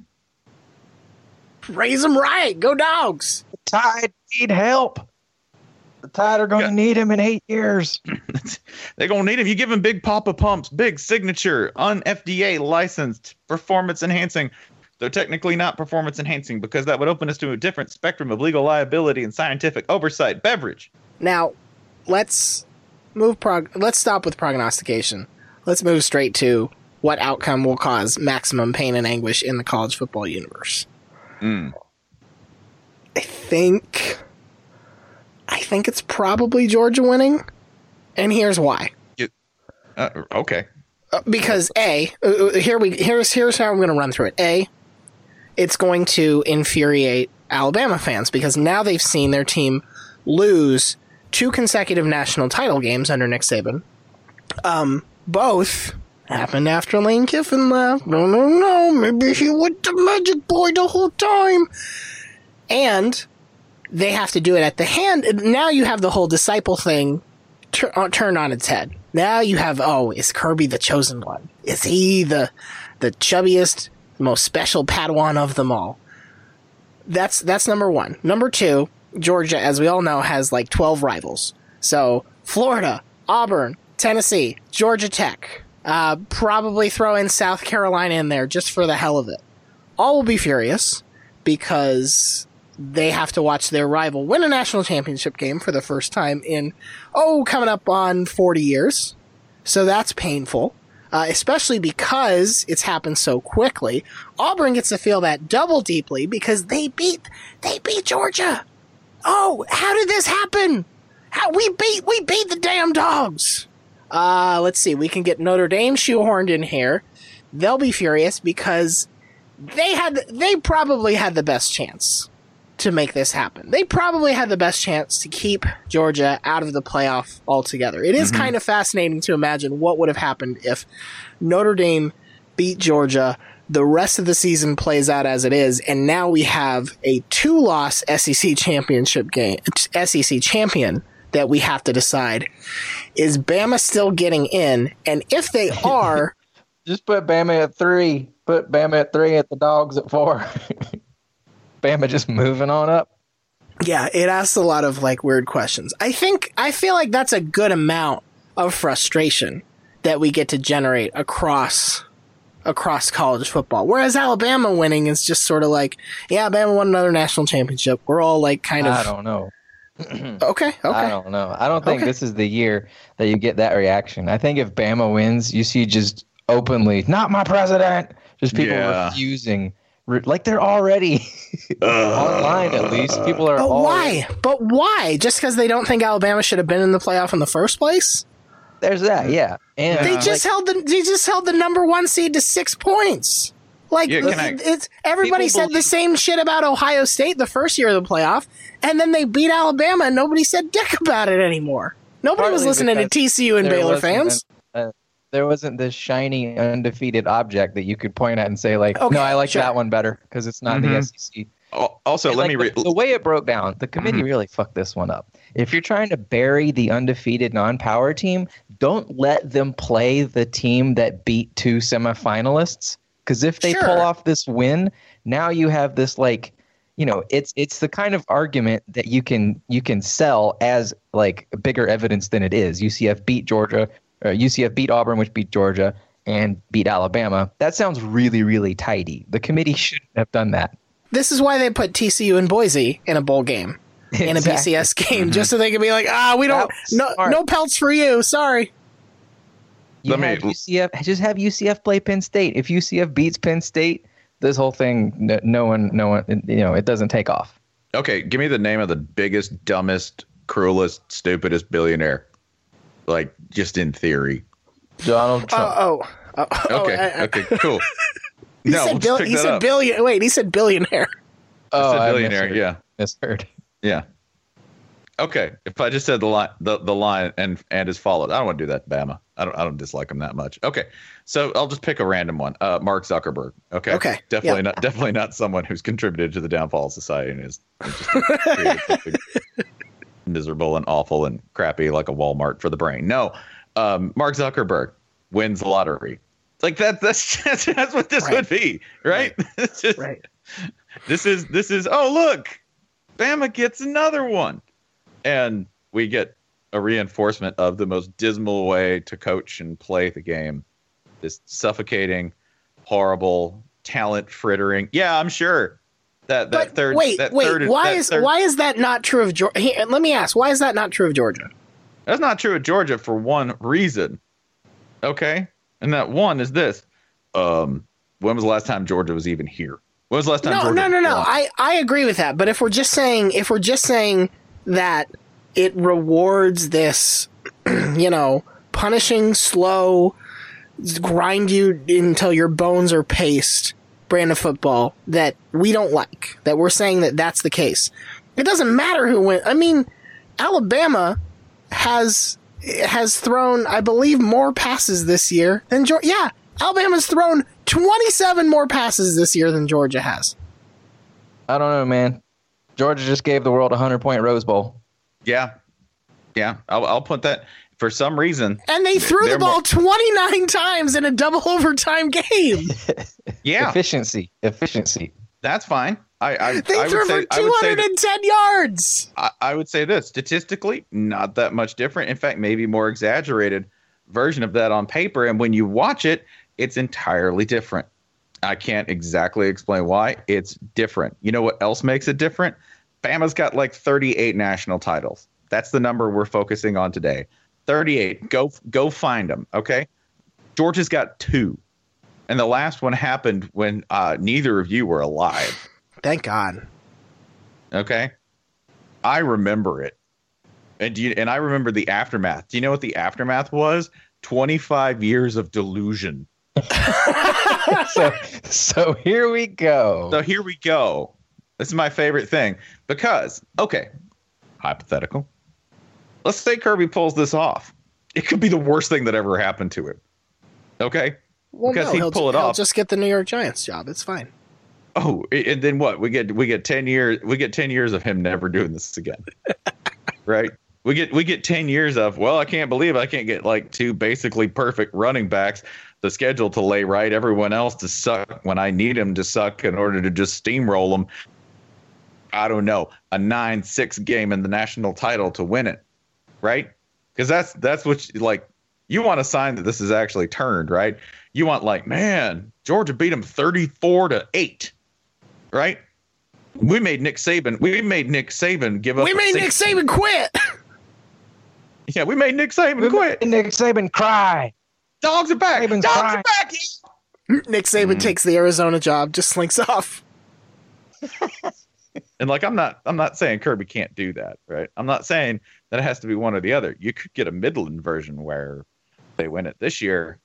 D: Raise them right. Go dogs.
C: Tide need help. The Tide are going to need him in eight years.
B: They're gonna need him. You give him big Papa pumps, big signature, un FDA licensed, performance enhancing. They're technically not performance enhancing because that would open us to a different spectrum of legal liability and scientific oversight. Beverage.
D: Now, let's move. Prog- let's stop with prognostication. Let's move straight to what outcome will cause maximum pain and anguish in the college football universe.
B: Mm.
D: I think. I think it's probably Georgia winning, and here's why.
B: Uh, okay.
D: Uh, because a uh, uh, here we here's here's how I'm going to run through it. A, it's going to infuriate Alabama fans because now they've seen their team lose two consecutive national title games under Nick Saban. Um, both happened after Lane Kiffin left. No, no, no. Maybe he was the magic boy the whole time. And they have to do it at the hand. Now you have the whole disciple thing tur- uh, turned on its head. Now you have, oh, is Kirby the chosen one? Is he the the chubbiest, most special Padawan of them all? That's that's number one. Number two, Georgia, as we all know, has like twelve rivals. So Florida, Auburn, Tennessee, Georgia Tech, uh, probably throw in South Carolina in there just for the hell of it. All will be furious because they have to watch their rival win a national championship game for the first time in, oh, coming up on 40 years. So that's painful, uh, especially because it's happened so quickly. Auburn gets to feel that double deeply because they beat, they beat Georgia. Oh, how did this happen? How we beat, we beat the damn dogs. Uh, let's see. We can get Notre Dame shoehorned in here. They'll be furious because they had, they probably had the best chance to make this happen. They probably had the best chance to keep Georgia out of the playoff altogether. It is mm-hmm. kind of fascinating to imagine what would have happened if Notre Dame beat Georgia. The rest of the season plays out as it is, and now we have a two-loss SEC championship game, SEC champion that we have to decide. Is Bama still getting in? And if they are,
C: just put Bama at three. Put Bama at three at the dogs at four. Bama just moving on up?
D: Yeah, it asks a lot of like weird questions. I think I feel like that's a good amount of frustration that we get to generate across across college football. Whereas Alabama winning is just sort of like, yeah, Alabama won another national championship. We're all like kind of
C: I don't know.
D: okay, okay. I
C: don't know. I don't think okay. this is the year that you get that reaction. I think if Bama wins, you see just openly, not my president, just people yeah. refusing like they're already online at least. People are
D: but why? But why? Just because they don't think alabama should have been in the playoff in the first place?
C: There's that yeah.
D: And they uh, just like, held the they just held the number one seed to six points. Like yeah, I, it's everybody said believe- the same shit about ohio state the first year of the playoff and then they beat alabama and nobody said dick about it anymore. Nobody was listening to tcu and baylor fans uh,
C: there wasn't this shiny undefeated object that you could point at and say like, okay, no, I like sure. that one better because it's not mm-hmm. the SEC.
B: Also, and let like me
C: read the, the, way it broke down. The committee mm-hmm. really fucked this one up. If you're trying to bury the undefeated non-power team, don't let them play the team that beat two semifinalists. Because if they sure. pull off this win, now you have this like you know it's it's the kind of argument that you can you can sell as like bigger evidence than it is. UCF beat Georgia, uh, UCF beat Auburn, which beat Georgia, and beat Alabama. That sounds really, really tidy. The committee shouldn't have done that.
D: This is why they put TCU and Boise in a bowl game, exactly. in a BCS game, mm-hmm. just so they can be like, ah, we don't, no, no pelts for you. Sorry.
C: You Let have me... UCF, just have UCF play Penn State. If UCF beats Penn State, this whole thing, no, no one, no one, you know, it doesn't take off.
B: Okay, give me the name of the biggest, dumbest, cruelest, stupidest billionaire like just in theory.
C: Donald Trump.
D: oh, oh,
B: oh, okay, I, I, okay, cool.
D: he no, said, he said billion. Wait, he said billionaire.
B: Oh, I said billionaire.
C: I
B: yeah,
C: misheard.
B: Yeah. Okay, if I just said the line, the, the line and and is followed, I don't want to do that, Bama. I don't I don't dislike him that much. Okay, so I'll just pick a random one. Uh, Mark Zuckerberg. Okay.
D: Okay.
B: Definitely yep. not definitely not someone who's contributed to the downfall of society and is just miserable and awful and crappy like a Walmart for the brain. No, um, Mark Zuckerberg wins the lottery. Like that. That's that's, that's what this right. would be, right?
D: Right. just, right.
B: This is this is. Oh look, Bama gets another one, and we get a reinforcement of the most dismal way to coach and play the game. This suffocating, horrible, talent frittering. Yeah, I'm sure that that but third.
D: Wait,
B: that
D: wait.
B: Third,
D: why is
B: third,
D: why is that not true of Georgia? Let me ask. Why is that not true of Georgia?
B: That's not true of Georgia for one reason. Okay, and that one is this. Um, when was the last time Georgia was even here? When was the last time?
D: No,
B: Georgia
D: no, no, no. I I agree with that. But if we're just saying, if we're just saying that it rewards this, you know, punishing slow grind you until your bones are paste brand of football that we don't like. That we're saying that that's the case. It doesn't matter who wins. I mean, Alabama has has thrown, I believe, more passes this year than Georgia. Yeah, Alabama's thrown 27 more passes this year than Georgia has.
C: I don't know, man. Georgia just gave the world a hundred point Rose Bowl.
B: Yeah, yeah. I'll, I'll put that for some reason.
D: And they threw the ball more... 29 times in a double overtime game.
B: yeah,
C: efficiency, efficiency.
B: That's fine. I, I
D: they
B: I
D: threw for 210 yards.
B: I, I would say this statistically, not that much different. In fact, maybe more exaggerated version of that on paper. And when you watch it, it's entirely different. I can't exactly explain why. It's different. You know what else makes it different? Bama's got like 38 national titles. That's the number we're focusing on today. 38. Go go find them, okay? Georgia's got 2. And the last one happened when uh, neither of you were alive.
D: Thank God.
B: Okay? I remember it. And do you, and I remember the aftermath. Do you know what the aftermath was? 25 years of delusion.
C: so so here we go.
B: So here we go. This is my favorite thing because okay, hypothetical. Let's say Kirby pulls this off. It could be the worst thing that ever happened to him. Okay,
D: well, because no, he'd pull it off. Just get the New York Giants job. It's fine.
B: Oh, and then what? We get we get ten years. We get ten years of him never doing this again. right? We get we get ten years of well, I can't believe I can't get like two basically perfect running backs the schedule to lay right, everyone else to suck when I need him to suck in order to just steamroll them. I don't know, a 9 6 game in the national title to win it, right? Because that's that's what you, like you want a sign that this is actually turned, right? You want like, man, Georgia beat them 34 to 8, right? We made Nick Saban. We made Nick Saban give up.
D: We made Nick Saban quit.
B: yeah, we made Nick Saban we quit.
C: Nick Saban cry.
B: Dogs are back. Saban's Dogs crying. are back.
D: Nick Saban mm. takes the Arizona job, just slinks off.
B: and like I'm not I'm not saying Kirby can't do that, right? I'm not saying that it has to be one or the other. You could get a Midland version where they win it this year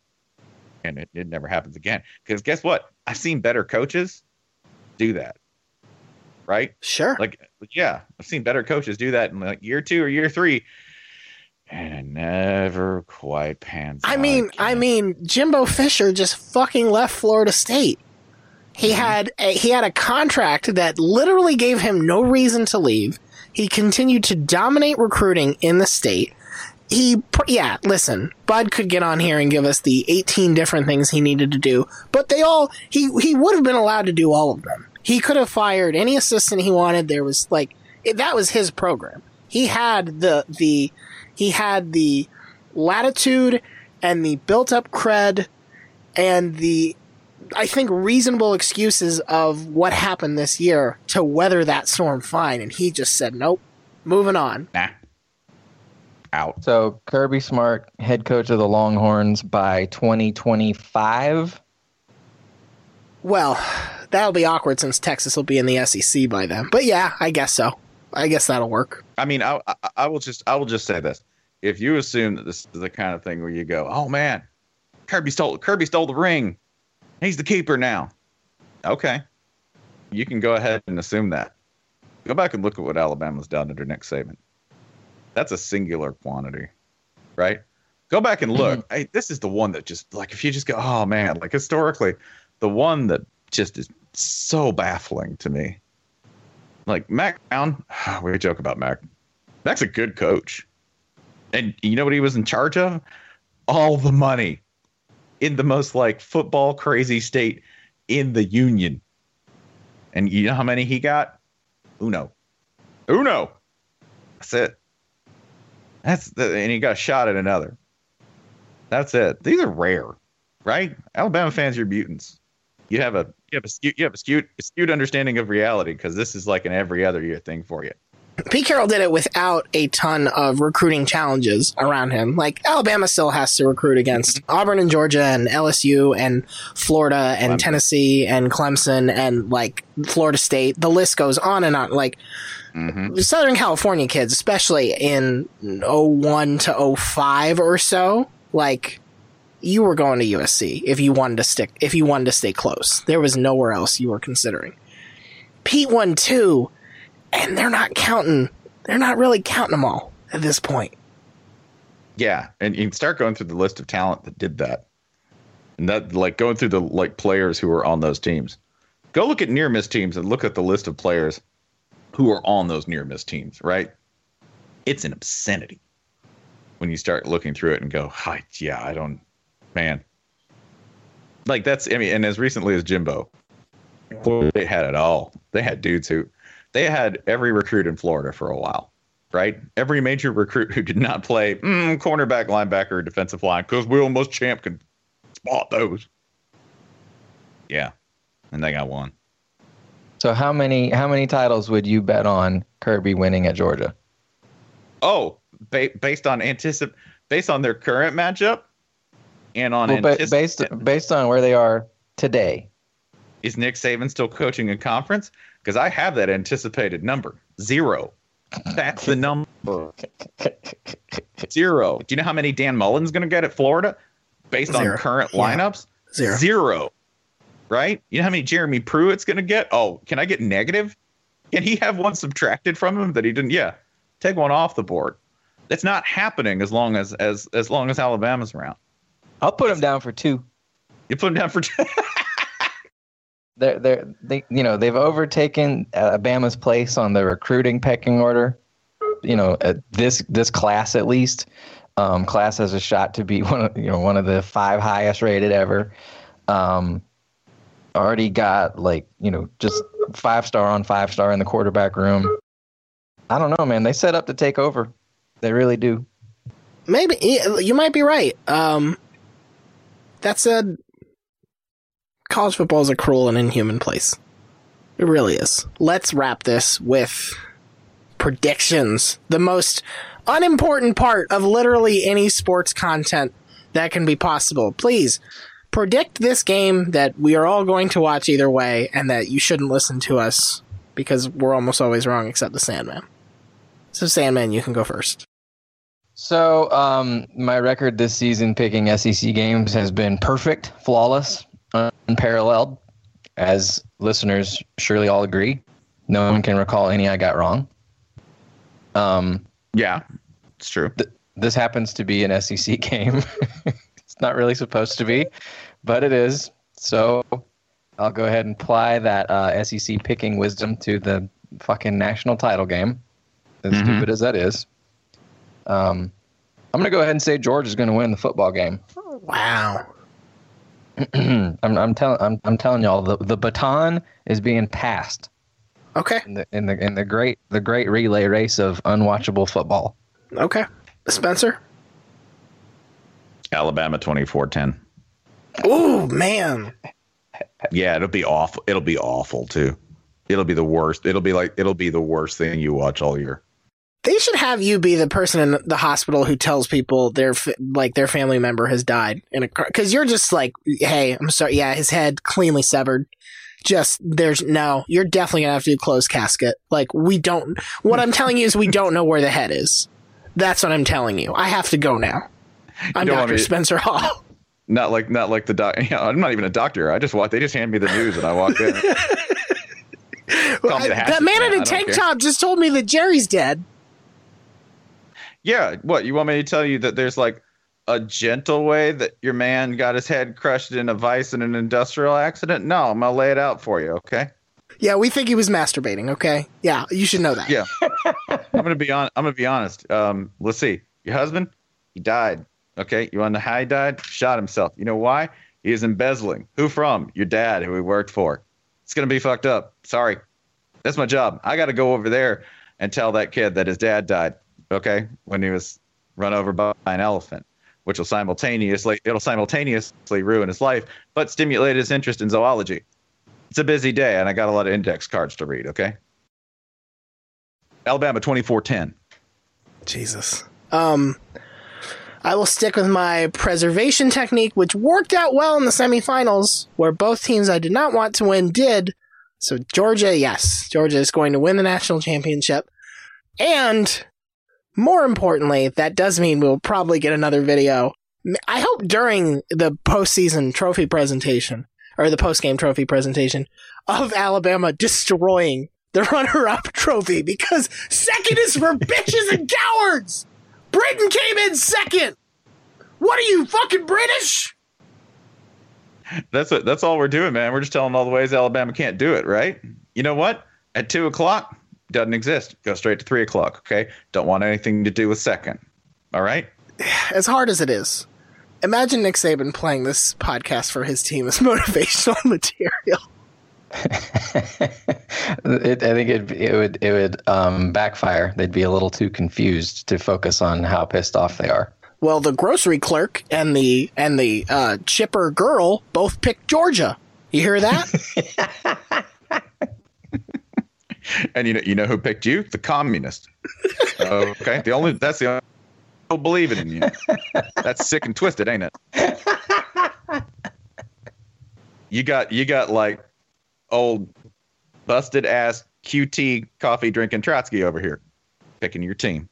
B: and it, it never happens again. Because guess what? I've seen better coaches do that. Right?
D: Sure.
B: Like yeah, I've seen better coaches do that in like year two or year three and it never quite pans
D: I mean, I mean, Jimbo Fisher just fucking left Florida State. He mm-hmm. had a, he had a contract that literally gave him no reason to leave. He continued to dominate recruiting in the state. He, yeah, listen, Bud could get on here and give us the 18 different things he needed to do, but they all, he, he would have been allowed to do all of them. He could have fired any assistant he wanted. There was like, it, that was his program. He had the, the, he had the latitude and the built up cred and the I think reasonable excuses of what happened this year to weather that storm fine and he just said nope moving on
B: nah out.
C: So kirby smart head coach of the longhorns by 2025
D: well that'll be awkward since texas will be in the sec by then. But yeah i guess so. I guess that'll work.
B: I mean, I, I, I will just I will just say this: if you assume that this is the kind of thing where you go, "Oh man, Kirby stole Kirby stole the ring, he's the keeper now," okay, you can go ahead and assume that. Go back and look at what Alabama's done under Nick Saban. That's a singular quantity, right? Go back and look. Mm-hmm. Hey, this is the one that just like if you just go, oh man, like historically, the one that just is so baffling to me like Mack Brown, we joke about Mack. Mack's a good coach. And you know what he was in charge of? All the money in the most like football crazy state in the union. And you know how many he got? Uno. Uno. That's it. That's the, and he got shot at another. That's it. These are rare, right? Alabama fans, you're mutants. You have a you have a skewed, you have a skewed, a skewed understanding of reality because this is like an every other year thing for you.
D: Pete Carroll did it without a ton of recruiting challenges around him. Like Alabama still has to recruit against mm-hmm. Auburn and Georgia and LSU and Florida and Clemson. Tennessee and Clemson and like Florida State. The list goes on and on. Like mm-hmm. Southern California kids, especially in 01 to 05 or so, like you were going to USC if you wanted to stick if you wanted to stay close. There was nowhere else you were considering. Pete won two, and they're not counting. They're not really counting them all at this point.
B: Yeah, and you can start going through the list of talent that did that, and that like going through the like players who were on those teams. Go look at near miss teams and look at the list of players who are on those near miss teams. Right, it's an obscenity when you start looking through it and go, Hi, yeah, I don't, man. Like that's, I mean, and as recently as Jimbo, they had it all. They had dudes who, they had every recruit in Florida for a while, right? Every major recruit who did not play mm, cornerback, linebacker, defensive line, because we almost champ can spot those. Yeah, and they got one.
C: So how many how many titles would you bet on Kirby winning at Georgia?
B: Oh, ba- based on anticip based on their current matchup and on
C: Well, ba-
B: antici-
C: based based on where they are today.
B: is Nick Saban still coaching a conference? Because I have that anticipated number zero. That's the number zero. Do you know how many Dan Mullen's going to get at Florida based
D: Zero.
B: on current
D: Yeah.
B: lineups?
D: Zero.
B: Zero. Right? You know how many Jeremy Pruitt's going to get? Oh, can I get negative? Can he have one subtracted from him that he didn't? Yeah, take one off the board. That's not happening as long as as as long as Alabama's around.
C: I'll put him down for two.
B: You put him down for two.
C: They're they're they you know they've overtaken Alabama's place on the recruiting pecking order. You know uh, this this class at least. Um, class has a shot to be one of you know one of the five highest rated ever. Um, already got like you know just five star on five star in the quarterback room. I don't know, man. They set up to take over. They really do.
D: Maybe you might be right. Um, that said, college football is a cruel and inhuman place. It really is. Let's wrap this with predictions. The most unimportant part of literally any sports content that can be possible. Please predict this game that we are all going to watch either way, and that you shouldn't listen to us because we're almost always wrong, except the Sandman. So, Sandman, you can go first.
C: So, um, my record this season picking SEC games has been perfect, flawless, unparalleled. As listeners surely all agree, no one can recall any I got wrong. Um,
B: yeah, it's true.
C: th- this happens to be an SEC game. It's not really supposed to be, but it is. So, I'll go ahead and apply that uh, SEC picking wisdom to the fucking national title game. As
B: Mhm.
C: stupid as that is. Um, I'm gonna go ahead and say George is gonna win the football game.
D: Wow.
C: I'm, I'm telling I'm, I'm telling y'all the, the baton is being passed
D: Okay.
C: in the in the in the great the great relay race of unwatchable football.
D: Okay. Spencer?
B: Alabama 24-10.
D: Ooh, man.
B: Yeah, it'll be awful. It'll be awful too. It'll be the worst. It'll be like it'll be the worst thing you watch all year.
D: They should have you be the person in the hospital who tells people their like their family member has died in a car cuz you're just like, "Hey, I'm sorry. Yeah, his head cleanly severed." Just there's no, you're definitely going to have to do closed casket. Like we don't What I'm telling you is we don't know where the head is. That's what I'm telling you. I have to go now. I'm
B: don't want
D: Dr.
B: me-
D: Spencer Hall.
B: Not like not like the doc. You know, I'm not even a doctor. I just walk. They just hand me the news and I walk in. Me the
D: that man in
B: I
D: a tank top just told me that Jerry's dead.
B: Yeah, what you want me to tell you that there's like a gentle way that your man got his head crushed in a vice in an industrial accident? No, I'm gonna lay it out for you. Okay.
D: Yeah, we think he was masturbating, okay? Yeah, you should know that.
B: Yeah. I'm gonna be on. I'm gonna be honest. Um, let's see. Your husband, he died. Okay. You want to he died? Shot himself. You know why? He is embezzling. Who from? Your dad, who he worked for. It's gonna be fucked up. Sorry. That's my job. I got to go over there and tell that kid that his dad died. Okay, when he was run over by an elephant, which will simultaneously it'll simultaneously ruin his life, but stimulate his interest in zoology. It's a busy day, and I got a lot of index cards to read. Okay. Alabama 24-10.
D: Jesus. Um, I will stick with my preservation technique, which worked out well in the semifinals, where both teams I did not want to win did. So Georgia, yes, Georgia is going to win the national championship, and more importantly, that does mean we'll probably get another video I hope during the postseason trophy presentation or the postgame trophy presentation of Alabama destroying the runner-up trophy because second is for bitches and cowards. Britain came in second. What are you fucking British?
B: That's it. That's all we're doing, man. We're just telling all the ways Alabama can't do it, right? You know what? At two o'clock, doesn't exist. Go straight to three o'clock. Okay. Don't want anything to do with second. All right.
D: As hard as it is, imagine Nick Saban playing this podcast for his team as motivational material.
C: it, I think it, it would it would um, backfire. They'd be a little too confused to focus on how pissed off they are.
D: Well, the grocery clerk and the and the uh, chipper girl both picked Georgia. You hear that?
B: and you know you know who picked you? The communist. okay, the only that's the only don't believe it in you. That's sick and twisted, ain't it? You got you got like old busted ass QT coffee drinking Trotsky over here picking your team.